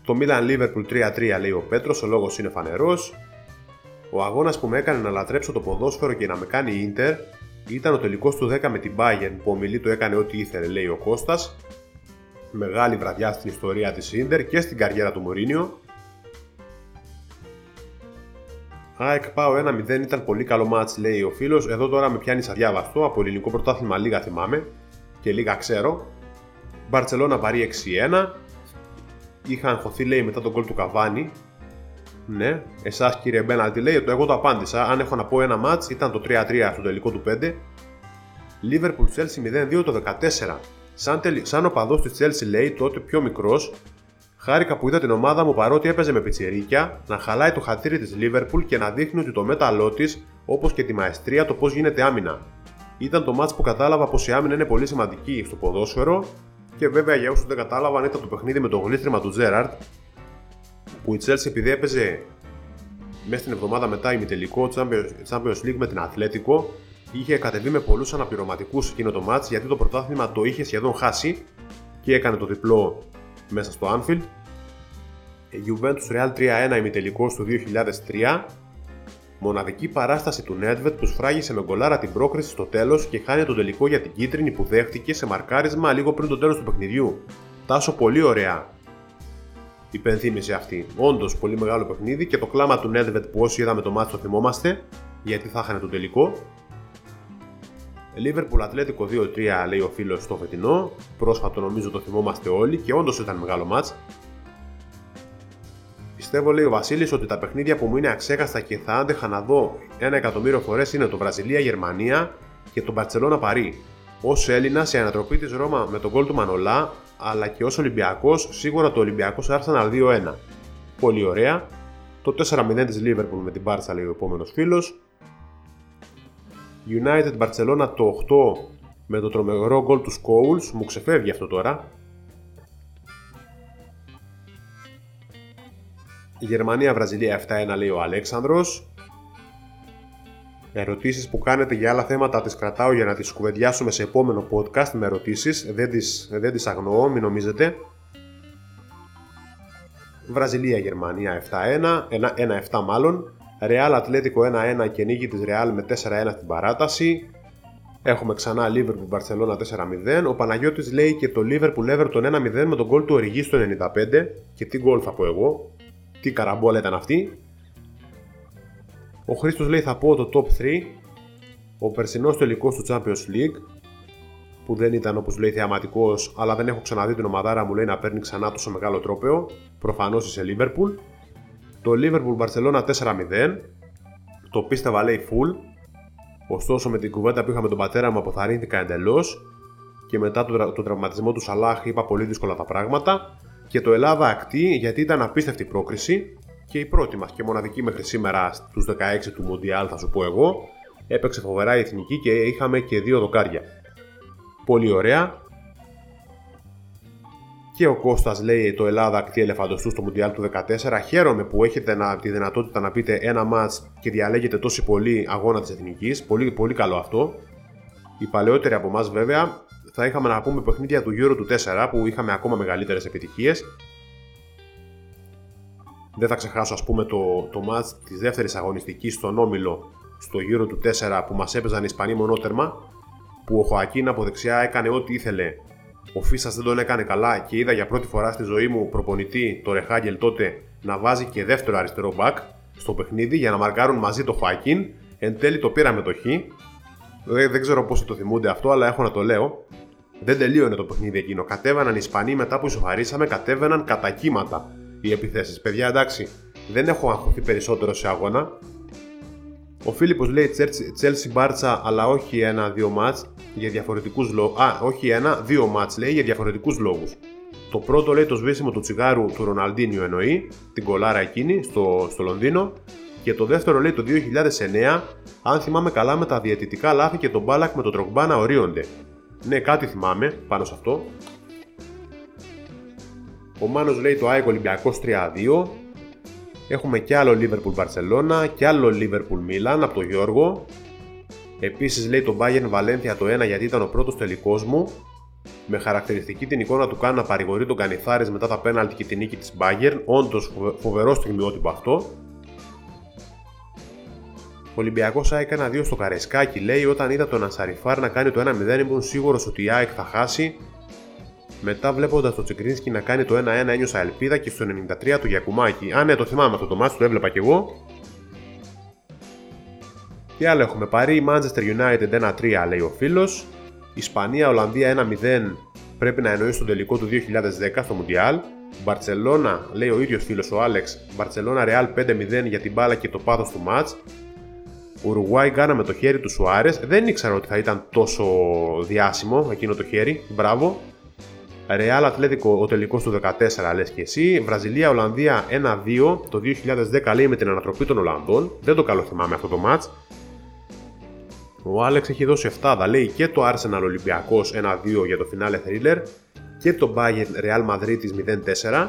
Το Μίλαν Λίβερπουλ 3-3 λέει ο Πέτρος. Ο λόγος είναι φανερός. Ο αγώνας που με έκανε να λατρέψω το ποδόσφαιρο και να με κάνει ίντερ ήταν ο τελικός του 10 με την Bayern που ο Μιλή του έκανε ό,τι ήθελε, λέει ο Κώστας. Μεγάλη βραδιά στην ιστορία της ίντερ και στην καριέρα του Μωρίνιο. ΑΕΚ πάω 1-0 ήταν πολύ καλό μάτς λέει ο φίλος Εδώ τώρα με πιάνει αδιάβαστο Από ελληνικό πρωτάθλημα λίγα θυμάμαι Και λίγα ξέρω Μπαρτσελώνα παρή 6-1 Είχα αγχωθεί λέει μετά τον κόλ του Καβάνη ναι, εσάς κύριε Μπέναλτι λέει ότι εγώ το απάντησα. Αν έχω να πω ένα match, ήταν το 3-3 στο τελικό του 5. Liverpool Chelsea 0-2 το 14. Σαν, τελ... σαν ο παδός της Chelsea λέει τότε πιο μικρός, χάρηκα που είδα την ομάδα μου παρότι έπαιζε με πιτσιρίκια να χαλάει το χατήρι της Liverpool και να δείχνει ότι το μέταλλό της, όπως και τη μαεστρία, το πώς γίνεται άμυνα. Ήταν το match που κατάλαβα πως η άμυνα είναι πολύ σημαντική στο ποδόσφαιρο και βέβαια για όσους δεν κατάλαβαν ήταν το παιχνίδι με το γλίστριμα του Τζέραρτ που η Chelsea επειδή έπαιζε μέσα στην εβδομάδα μετά ημιτελικό Champions League με την Αθλέτικο είχε κατεβεί με πολλούς αναπληρωματικούς εκείνο το match γιατί το πρωτάθλημα το είχε σχεδόν χάσει και έκανε το διπλό μέσα στο Anfield. Juventus Real 3-1 ημιτελικό του 2003 Μοναδική παράσταση του Nedved που σφράγισε με γκολάρα την πρόκριση στο τέλος και χάνει το τελικό για την κίτρινη που δέχτηκε σε μαρκάρισμα λίγο πριν το τέλος του παιχνιδιού. Τάσο πολύ ωραία υπενθύμησε αυτή. Όντως πολύ μεγάλο παιχνίδι και το κλάμα του Nedved που όσοι είδαμε το μάτι το θυμόμαστε, γιατί θα είχαν το τελικό. Liverpool Ατλέτικο 2-3 λέει ο φίλος στο φετινό. Πρόσφατο νομίζω το θυμόμαστε όλοι και όντως ήταν μεγάλο μάτς. Πιστεύω, λέει ο Βασίλης, ότι τα παιχνίδια που μου είναι αξέχαστα και θα άντεχα να δω ένα εκατομμύριο φορές είναι το Βραζιλία-Γερμανία και το Μπαρσελόνα Παρί. Ω Έλληνας, η ανατροπή της Ρώμα με τον γκολ του Μανολά, αλλά και ως Ολυμπιακός, σίγουρα το Ολυμπιακός Arsenal 2-1. Πολύ ωραία. Το 4-0 της Liverpool με την Μπάρτσα, λέει ο επόμενος φίλος. United Barcelona το 8 με το τρομερό γκολ του Scholes, μου ξεφεύγει αυτό τώρα. Γερμανία-Βραζιλία 7-1 λέει ο Αλέξανδρος. Ερωτήσεις που κάνετε για άλλα θέματα τις κρατάω για να τις κουβεντιάσουμε σε επόμενο podcast με ερωτήσεις. Δεν τις, δεν τις αγνοώ, μην νομίζετε. Βραζιλία-Γερμανία 7-1, 1-7 μάλλον. Ρεάλ Ατλέτικο 1-1 και νίκη της Ρεάλ με 4-1 στην παράταση. Έχουμε ξανά Liverpool Barcelona 4-0. Ο Παναγιώτης λέει και το Liverpool Everton 1-0 με τον γκολ του Οριγή στο 95. Και τι γκολ θα πω εγώ. Τι καραμπόλα ήταν αυτή. Ο Χρήστος λέει θα πω το top 3. Ο περσινός τελικό του Champions League που δεν ήταν όπως λέει θεαματικός, αλλά δεν έχω ξαναδεί την ομαδάρα μου λέει να παίρνει ξανά τόσο μεγάλο τρόπεο. Προφανώς είσαι Liverpool. Το Liverpool Barcelona 4-0. Το πίστευα λέει full. Ωστόσο με την κουβέντα που είχα με τον πατέρα μου αποθαρρύνθηκα εντελώς και μετά τον, τον τραυματισμό του Σαλάχ είπα πολύ δύσκολα τα πράγματα. Και το Ελλάδα ακτή γιατί ήταν απίστευτη πρόκριση και η πρώτη μας και μοναδική μέχρι σήμερα στους 16 του Μοντιάλ, θα σου πω εγώ. Έπαιξε φοβερά η εθνική και είχαμε και δύο δοκάρια. Πολύ ωραία. Και ο Κώστας λέει το Ελλάδα ακτή ελεφαντοστούς στο Μουντιάλ του 14. Χαίρομαι που έχετε να, τη δυνατότητα να πείτε ένα μάτς και διαλέγετε τόσο πολύ αγώνα της Εθνικής. Πολύ, πολύ καλό αυτό. Οι παλαιότεροι από εμάς βέβαια θα είχαμε να πούμε παιχνίδια του Euro του 4 που είχαμε ακόμα μεγαλύτερες επιτυχίες. Δεν θα ξεχάσω ας πούμε το, το μάτς της δεύτερης αγωνιστικής στον Όμιλο στο Euro του 4 που μας έπαιζαν οι Ισπανοί μονότερμα που ο Χωακίν από δεξιά έκανε ό,τι ήθελε ο Φίσας δεν τον έκανε καλά και είδα για πρώτη φορά στη ζωή μου προπονητή το Ρεχάγγελ τότε να βάζει και δεύτερο αριστερό μπακ στο παιχνίδι για να μαρκάρουν μαζί το Χωακίν. Εν τέλει το πήραμε το Χ. Δεν, δεν ξέρω πόσοι το θυμούνται αυτό, αλλά έχω να το λέω. Δεν τελείωνε το παιχνίδι εκείνο. Κατέβαιναν οι Ισπανοί μετά που ισοφαρίσαμε, κατέβαιναν κατά κύματα οι επιθέσεις. Παιδιά, εντάξει, δεν έχω αγχωθεί περισσότερο σε αγώνα. Ο Φίλιππος λέει Chelsea Μπάρτσα, αλλά όχι ένα-δύο μάτς για διαφορετικούς λόγου. Α, όχι ένα, δύο μάτς λέει για διαφορετικούς λόγους. Το πρώτο λέει το σβήσιμο του τσιγάρου του Ροναλντίνιου εννοεί, την κολάρα εκείνη στο, στο Λονδίνο. Και το δεύτερο λέει το 2009, αν θυμάμαι καλά με τα διαιτητικά λάθη και τον μπάλακ με τον τρογκμπά να ορίονται. Ναι, κάτι θυμάμαι πάνω σε αυτό. Ο Μάνος λέει το ΑΕΚ Ολυμπιακός 3-2. Έχουμε και άλλο Liverpool Barcelona και άλλο Liverpool Milan από τον Γιώργο. Επίσης λέει το Bayern Valencia το 1 γιατί ήταν ο πρώτος τελικός μου. Με χαρακτηριστική την εικόνα του κάνει να παρηγορεί τον Κανιθάρης μετά τα πέναλτι και την νίκη της Bayern. Όντως φοβερό στιγμιότυπο αυτό. Ο Ολυμπιακός ΑΕΚ 1-2 στο Καρεσκάκι λέει όταν είδα τον Ανσαριφάρ να κάνει το 1-0 ήμουν σίγουρος ότι η ΑΕΚ θα χάσει μετά βλέποντας το Τσικρίνσκι να κάνει το 1-1 ένιωσα ελπίδα και στο 93 το Γιακουμάκι. Α, ναι, το θυμάμαι αυτό το μάτι, το έβλεπα κι εγώ. Τι άλλο έχουμε; Πάρει, Manchester United 1-3 λέει ο φίλος. Ισπανία, Ολλανδία 1-0 πρέπει να εννοεί στον τελικό του 2010 στο Μουντιάλ. Μπαρσελόνα, λέει ο ίδιος φίλος ο Άλεξ, Μπαρσελόνα Ρεάλ 5-0 για την μπάλα και το πάθος του ματ. Ουρουγουάη Γκάνα με το χέρι του Σουάρες. Δεν ήξερα ότι θα ήταν τόσο διάσημο εκείνο το χέρι. Μπράβο. Ρεάλ Ατλέτικο ο τελικός του 14 λες και εσύ. Βραζιλία Ολλανδία 1-2 το 2010 λέει με την ανατροπή των Ολλανδών. Δεν το καλοθυμάμαι αυτό το match. Ο Άλεξ έχει δώσει 7 λέει και το Arsenal Ολυμπιακός 1-2 για το φινάλε thriller και το Bayern Real Madrid 0-4.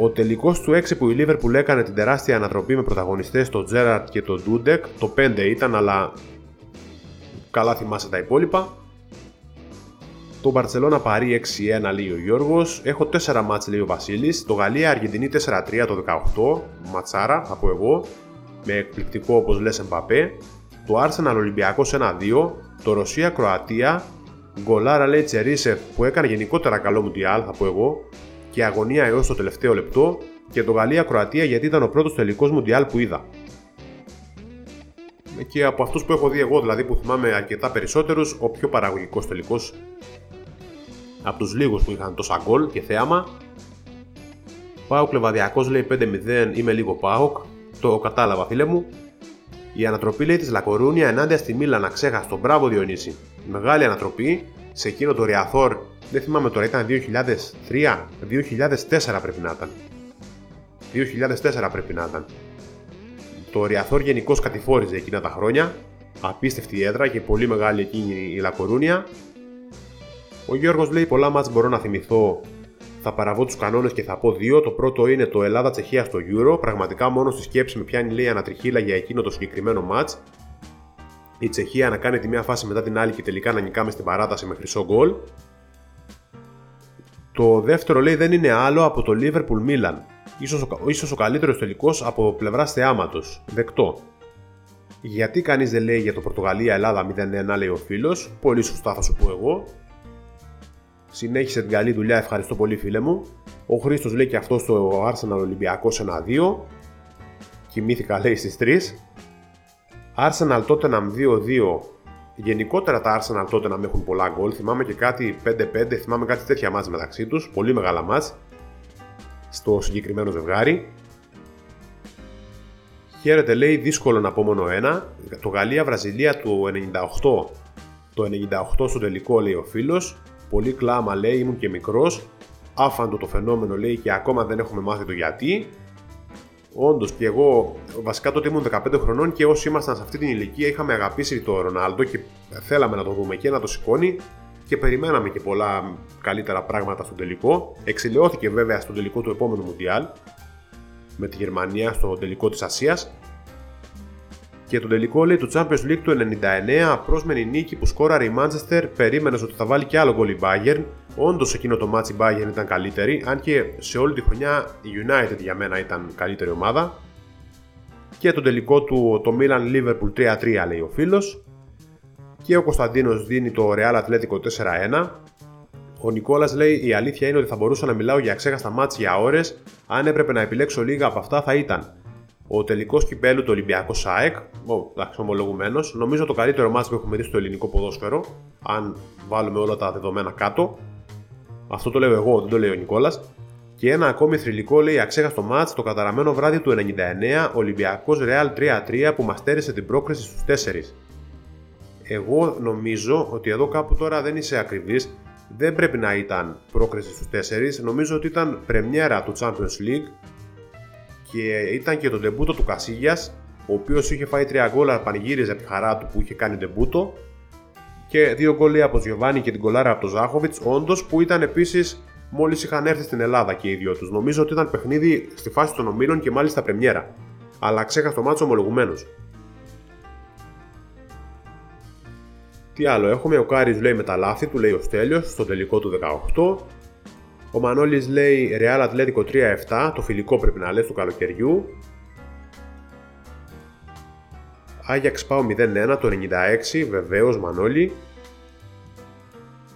Ο τελικός του 6 που η Liverpool έκανε την τεράστια ανατροπή με πρωταγωνιστές το Gerrard και το Dudek, το 5 ήταν αλλά καλά θυμάσαι τα υπόλοιπα. Το Barcelona Παρί 6-1 λέει ο Γιώργος. Έχω 4 μάτς λέει ο Βασίλης. Το Γαλλία Αργεντινή 4-3 το 18. Ματσάρα θα πω εγώ. Με εκπληκτικό όπως λες Εμπαπέ. Το Arsenal Ολυμπιακός 1-2. Το Ρωσία Κροατία. Γκολάρα λέει Τσερίσεφ που έκανε γενικότερα καλό Μουντιάλ θα πω εγώ. Και αγωνία έως το τελευταίο λεπτό. Και το Γαλλία Κροατία γιατί ήταν ο πρώτος τελικός Μουντιάλ που είδα. και από αυτούς που έχω δει εγώ, δηλαδή που θυμάμαι αρκετά περισσότερους, ο πιο παραγωγικός τελικός από τους λίγους που είχαν τόσα γκολ και θέαμα. Πάουκ Λεβαδιακός λέει 5-0, είμαι λίγο Πάουκ. Το κατάλαβα, φίλε μου. Η ανατροπή λέει της Λακορούνια ενάντια στη Μίλαν, αξέχαστο. Μπράβο Διονύση. Μεγάλη ανατροπή σε εκείνο το Ρεαθόρ. Δεν θυμάμαι τώρα, ήταν 2003, 2004 πρέπει να ήταν. 2004 πρέπει να ήταν. Το Ριαθόρ γενικώς κατηφόριζε εκείνα τα χρόνια. Απίστευτη έδρα και πολύ μεγάλη εκείνη η Λακορούνια. Ο Γιώργος λέει: Πολλά μάτς μπορώ να θυμηθώ. Θα παραβώ τους κανόνες και θα πω δύο. Το πρώτο είναι το Ελλάδα-Τσεχία στο Euro. Πραγματικά μόνο στη σκέψη με πιάνει λέει ανατριχίλα για εκείνο το συγκεκριμένο match. Η Τσεχία να κάνει τη μία φάση μετά την άλλη και τελικά να νικάμε στην παράταση με χρυσό γκολ. Το δεύτερο λέει δεν είναι άλλο από το Liverpool Milan ίσως, ίσως ο καλύτερος τελικός από πλευράς θεάματος. Δεκτό. Γιατί κανείς δεν λέει για το Πορτογαλία-Ελλάδα 0-1 λέει ο φίλος, πολύ σωστά θα σου πω εγώ. Συνέχισε την καλή δουλειά, ευχαριστώ πολύ φίλε μου. Ο Χρήστος λέει και αυτός στο Arsenal Ολυμπιακός 1-2. Κοιμήθηκα λέει στις 3. Arsenal Tottenham 2-2. Γενικότερα τα Arsenal τότε να έχουν πολλά γκολ. Θυμάμαι και κάτι 5-5, θυμάμαι κάτι τέτοια μάτς μεταξύ τους. Πολύ μεγάλα μάτς στο συγκεκριμένο ζευγάρι. Χαίρετε λέει δύσκολο να πω μόνο ένα. Το Γαλλία-Βραζιλία του 98. Το 98 στο τελικό λέει ο φίλος. Πολύ κλάμα λέει ήμουν και μικρός. Άφαντο το φαινόμενο λέει και ακόμα δεν έχουμε μάθει το γιατί. Όντως και εγώ, βασικά τότε ήμουν 15 χρονών και όσοι ήμασταν σε αυτή την ηλικία είχαμε αγαπήσει το Ρονάλντο και θέλαμε να το δούμε και να το σηκώνει και περιμέναμε και πολλά καλύτερα πράγματα στο τελικό. Εξηλαιώθηκε βέβαια στο τελικό του επόμενου Μουντιάλ με τη Γερμανία στο τελικό της Ασίας και το τελικό λέει του Champions League του 99, πρόσμενη νίκη που σκόραρε η Manchester, περίμενες ότι θα βάλει και άλλο γκολ η Bayern. Όντως εκείνο το match η Bayern ήταν καλύτερη, αν και σε όλη τη χρονιά η United για μένα ήταν καλύτερη ομάδα. Και το τελικό του το Milan Liverpool 3-3 λέει ο φίλος και ο Κωνσταντίνος δίνει το Real Atletico 4-1. Ο Νικόλας λέει: Η αλήθεια είναι ότι θα μπορούσα να μιλάω για ξέχαστα μάτς για ώρες. Αν έπρεπε να επιλέξω λίγα από αυτά, θα ήταν ο τελικός κυπέλου του Ολυμπιακού ΣΑΕΚ. εντάξει, ομολογουμένω. Νομίζω το καλύτερο μάτς που έχουμε δει στο ελληνικό ποδόσφαιρο. Αν βάλουμε όλα τα δεδομένα κάτω. Αυτό το λέω εγώ, δεν το λέει ο Νικόλας. Και ένα ακόμη θρηλυκό λέει αξέχαστο μάτς το καταραμένο βράδυ του 99 Ολυμπιακός Real 3-3 που μας στέρισε την πρόκριση στους 4 εγώ νομίζω ότι εδώ κάπου τώρα δεν είσαι ακριβής, δεν πρέπει να ήταν πρόκριση στους 4, νομίζω ότι ήταν πρεμιέρα του Champions League και ήταν και το ντεμπούτο του Κασίγιας, ο οποίος είχε φάει 3 γκολ, πανηγύριζε από τη χαρά του που είχε κάνει ντεμπούτο και δύο γκολ από Γιωβάνι και την κολάρα από τον Ζάχοβιτς, όντως που ήταν επίσης μόλις είχαν έρθει στην Ελλάδα και οι δυο τους. Νομίζω ότι ήταν παιχνίδι στη φάση των ομίλων και μάλιστα πρεμιέρα. Αλλά ξέχασε το μάτσο ομολογουμένως. Τι άλλο έχουμε, ο Κάρις λέει με τα λάθη του, λέει ο Στέλιος, στο τελικό του 18. Ο Μανώλης λέει Real Atletico 3-7, το φιλικό πρέπει να λες του καλοκαιριού. Άγιαξ πάω 0-1 το 96, βεβαίως Μανώλη.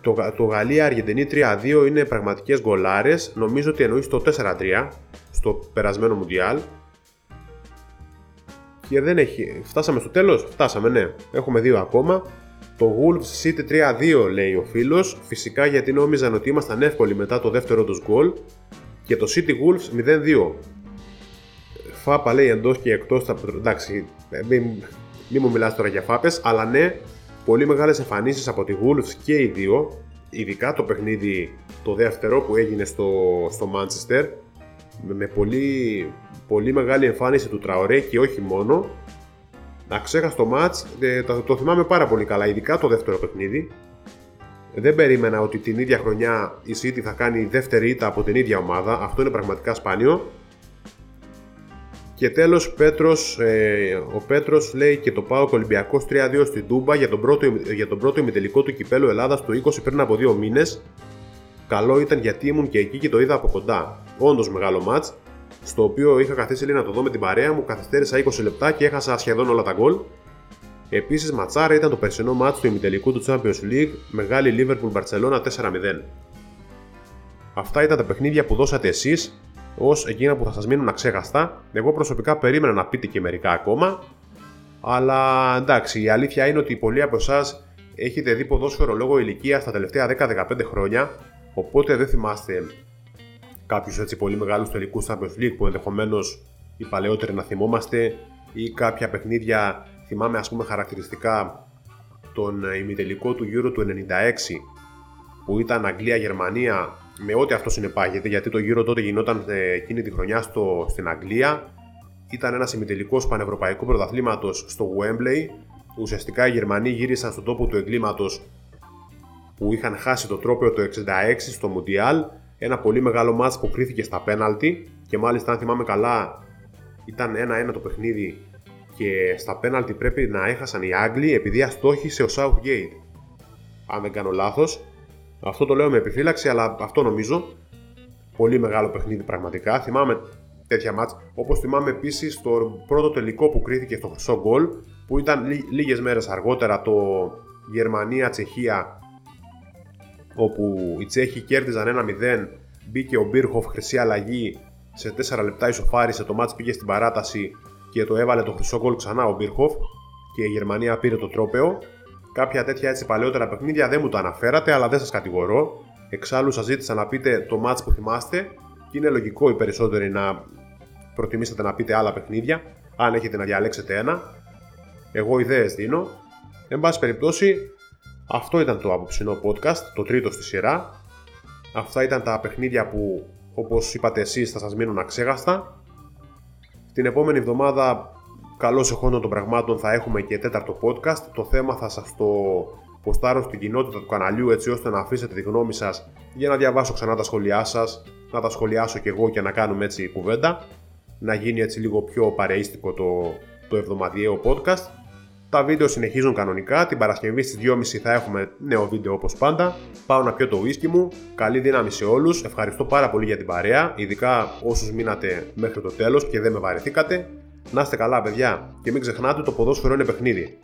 Το, το Γαλλία Αργεντινή 3-2 είναι πραγματικές γκολάρες, νομίζω ότι εννοείς το 4-3 στο περασμένο Μουντιάλ. Και δεν έχει. Φτάσαμε στο τέλος, φτάσαμε ναι. Έχουμε δύο ακόμα. Το Wolves City 3-2 λέει ο φίλος, φυσικά γιατί νόμιζαν ότι ήμασταν εύκολοι μετά το δεύτερο τους γκολ και το City Wolves 0-2. Φάπα λέει εντός και εκτός. Εντάξει, μην, μη μου μιλάς τώρα για φάπες, αλλά ναι, πολύ μεγάλες εμφανίσεις από τη Wolves και οι δύο. Ειδικά το παιχνίδι το δεύτερο που έγινε στο, στο Manchester με πολύ, πολύ μεγάλη εμφάνιση του Τραωρέ και όχι μόνο Αξέχαστο μάτς, ε, το, το θυμάμαι πάρα πολύ καλά, ειδικά το δεύτερο παιχνίδι. Δεν περίμενα ότι την ίδια χρονιά η City θα κάνει δεύτερη ήττα από την ίδια ομάδα. Αυτό είναι πραγματικά σπάνιο. Και τέλος Πέτρος, ε, ο Πέτρος λέει και το πάω Ολυμπιακός 3-2 στην Τούμπα για τον πρώτο, για τον πρώτο ημιτελικό του κυπέλου Ελλάδας το 20 πριν από δύο μήνες. Καλό ήταν γιατί ήμουν και εκεί και το είδα από κοντά. Όντως μεγάλο μάτς στο οποίο είχα καθίσει λίγο να το δω με την παρέα μου, καθυστέρησα 20 λεπτά και έχασα σχεδόν όλα τα γκολ. Επίσης, ματσάρα ήταν το περσινό μάτσο του ημιτελικού του Champions League, μεγάλη Liverpool Barcelona 4-0. Αυτά ήταν τα παιχνίδια που δώσατε εσείς ως εκείνα που θα σας μείνουν αξέχαστα. Εγώ προσωπικά περίμενα να πείτε και μερικά ακόμα. Αλλά εντάξει, η αλήθεια είναι ότι πολλοί από εσάς έχετε δει ποδόσφαιρο λόγω ηλικίας τα τελευταία 10-15 χρόνια. Οπότε δεν θυμάστε κάποιους έτσι πολύ μεγάλους τελικούς Champions League που ενδεχομένως οι παλαιότεροι να θυμόμαστε ή κάποια παιχνίδια. Θυμάμαι ας πούμε χαρακτηριστικά τον ημιτελικό του Euro του 96 που ήταν Αγγλία-Γερμανία με ό,τι αυτό συνεπάγεται γιατί το Euro τότε γινόταν ε, εκείνη τη χρονιά στο, στην Αγγλία ήταν ένας ημιτελικός πανευρωπαϊκού πρωταθλήματος στο Wembley ουσιαστικά οι Γερμανοί γύρισαν στον τόπο του εγκλήματος που είχαν χάσει το τρόπαιο το 66 στο Μουντιάλ ένα πολύ μεγάλο μάτς που κρίθηκε στα πέναλτι και μάλιστα αν θυμάμαι καλά ήταν 1-1 το παιχνίδι και στα πέναλτι πρέπει να έχασαν οι Άγγλοι επειδή αστόχησε ο Southgate. Αν δεν κάνω λάθος. Αυτό το λέω με επιφύλαξη, αλλά αυτό νομίζω. Πολύ μεγάλο παιχνίδι πραγματικά. Θυμάμαι τέτοια μάτς, όπως θυμάμαι επίσης το πρώτο τελικό που κρίθηκε στο χρυσό γκολ, που ήταν λίγες μέρες αργότερα το Γερμανία-Τσεχία, όπου οι Τσέχοι κέρδιζαν 1-0, μπήκε ο Μπίρχοφ χρυσή αλλαγή, σε 4 λεπτά ισοφάρισε, το μάτς πήγε στην παράταση και το έβαλε το χρυσό γκολ ξανά ο Μπίρχοφ και η Γερμανία πήρε το τρόπεο. Κάποια τέτοια έτσι παλαιότερα παιχνίδια δεν μου το αναφέρατε, αλλά δεν σας κατηγορώ. Εξάλλου σας ζήτησα να πείτε το match που θυμάστε και είναι λογικό οι περισσότεροι να προτιμήσετε να πείτε άλλα παιχνίδια, αν έχετε να διαλέξετε ένα. Εγώ ιδέες δίνω. Εν πάση περιπτώσει, αυτό ήταν το απόψινό podcast, το τρίτο στη σειρά. Αυτά ήταν τα παιχνίδια που, όπως είπατε εσείς, θα σας μείνουν αξέγαστα. Την επόμενη εβδομάδα, καλώς εχόντων των πραγμάτων, θα έχουμε και τέταρτο podcast. Το θέμα θα σας το ποστάρω στην κοινότητα του καναλιού έτσι ώστε να αφήσετε τη γνώμη σας για να διαβάσω ξανά τα σχόλιά σας, να τα σχολιάσω κι εγώ και να κάνουμε έτσι κουβέντα, να γίνει έτσι λίγο πιο παρεΐστικο το, το εβδομαδιαίο podcast. Τα βίντεο συνεχίζουν κανονικά. Την Παρασκευή στις 2.30 θα έχουμε νέο βίντεο όπως πάντα. Πάω να πιω το whisky μου. Καλή δύναμη σε όλους. Ευχαριστώ πάρα πολύ για την παρέα. Ειδικά όσους μείνατε μέχρι το τέλος και δεν με βαρεθήκατε. Να είστε καλά, παιδιά. Και μην ξεχνάτε το ποδόσφαιρο είναι παιχνίδι.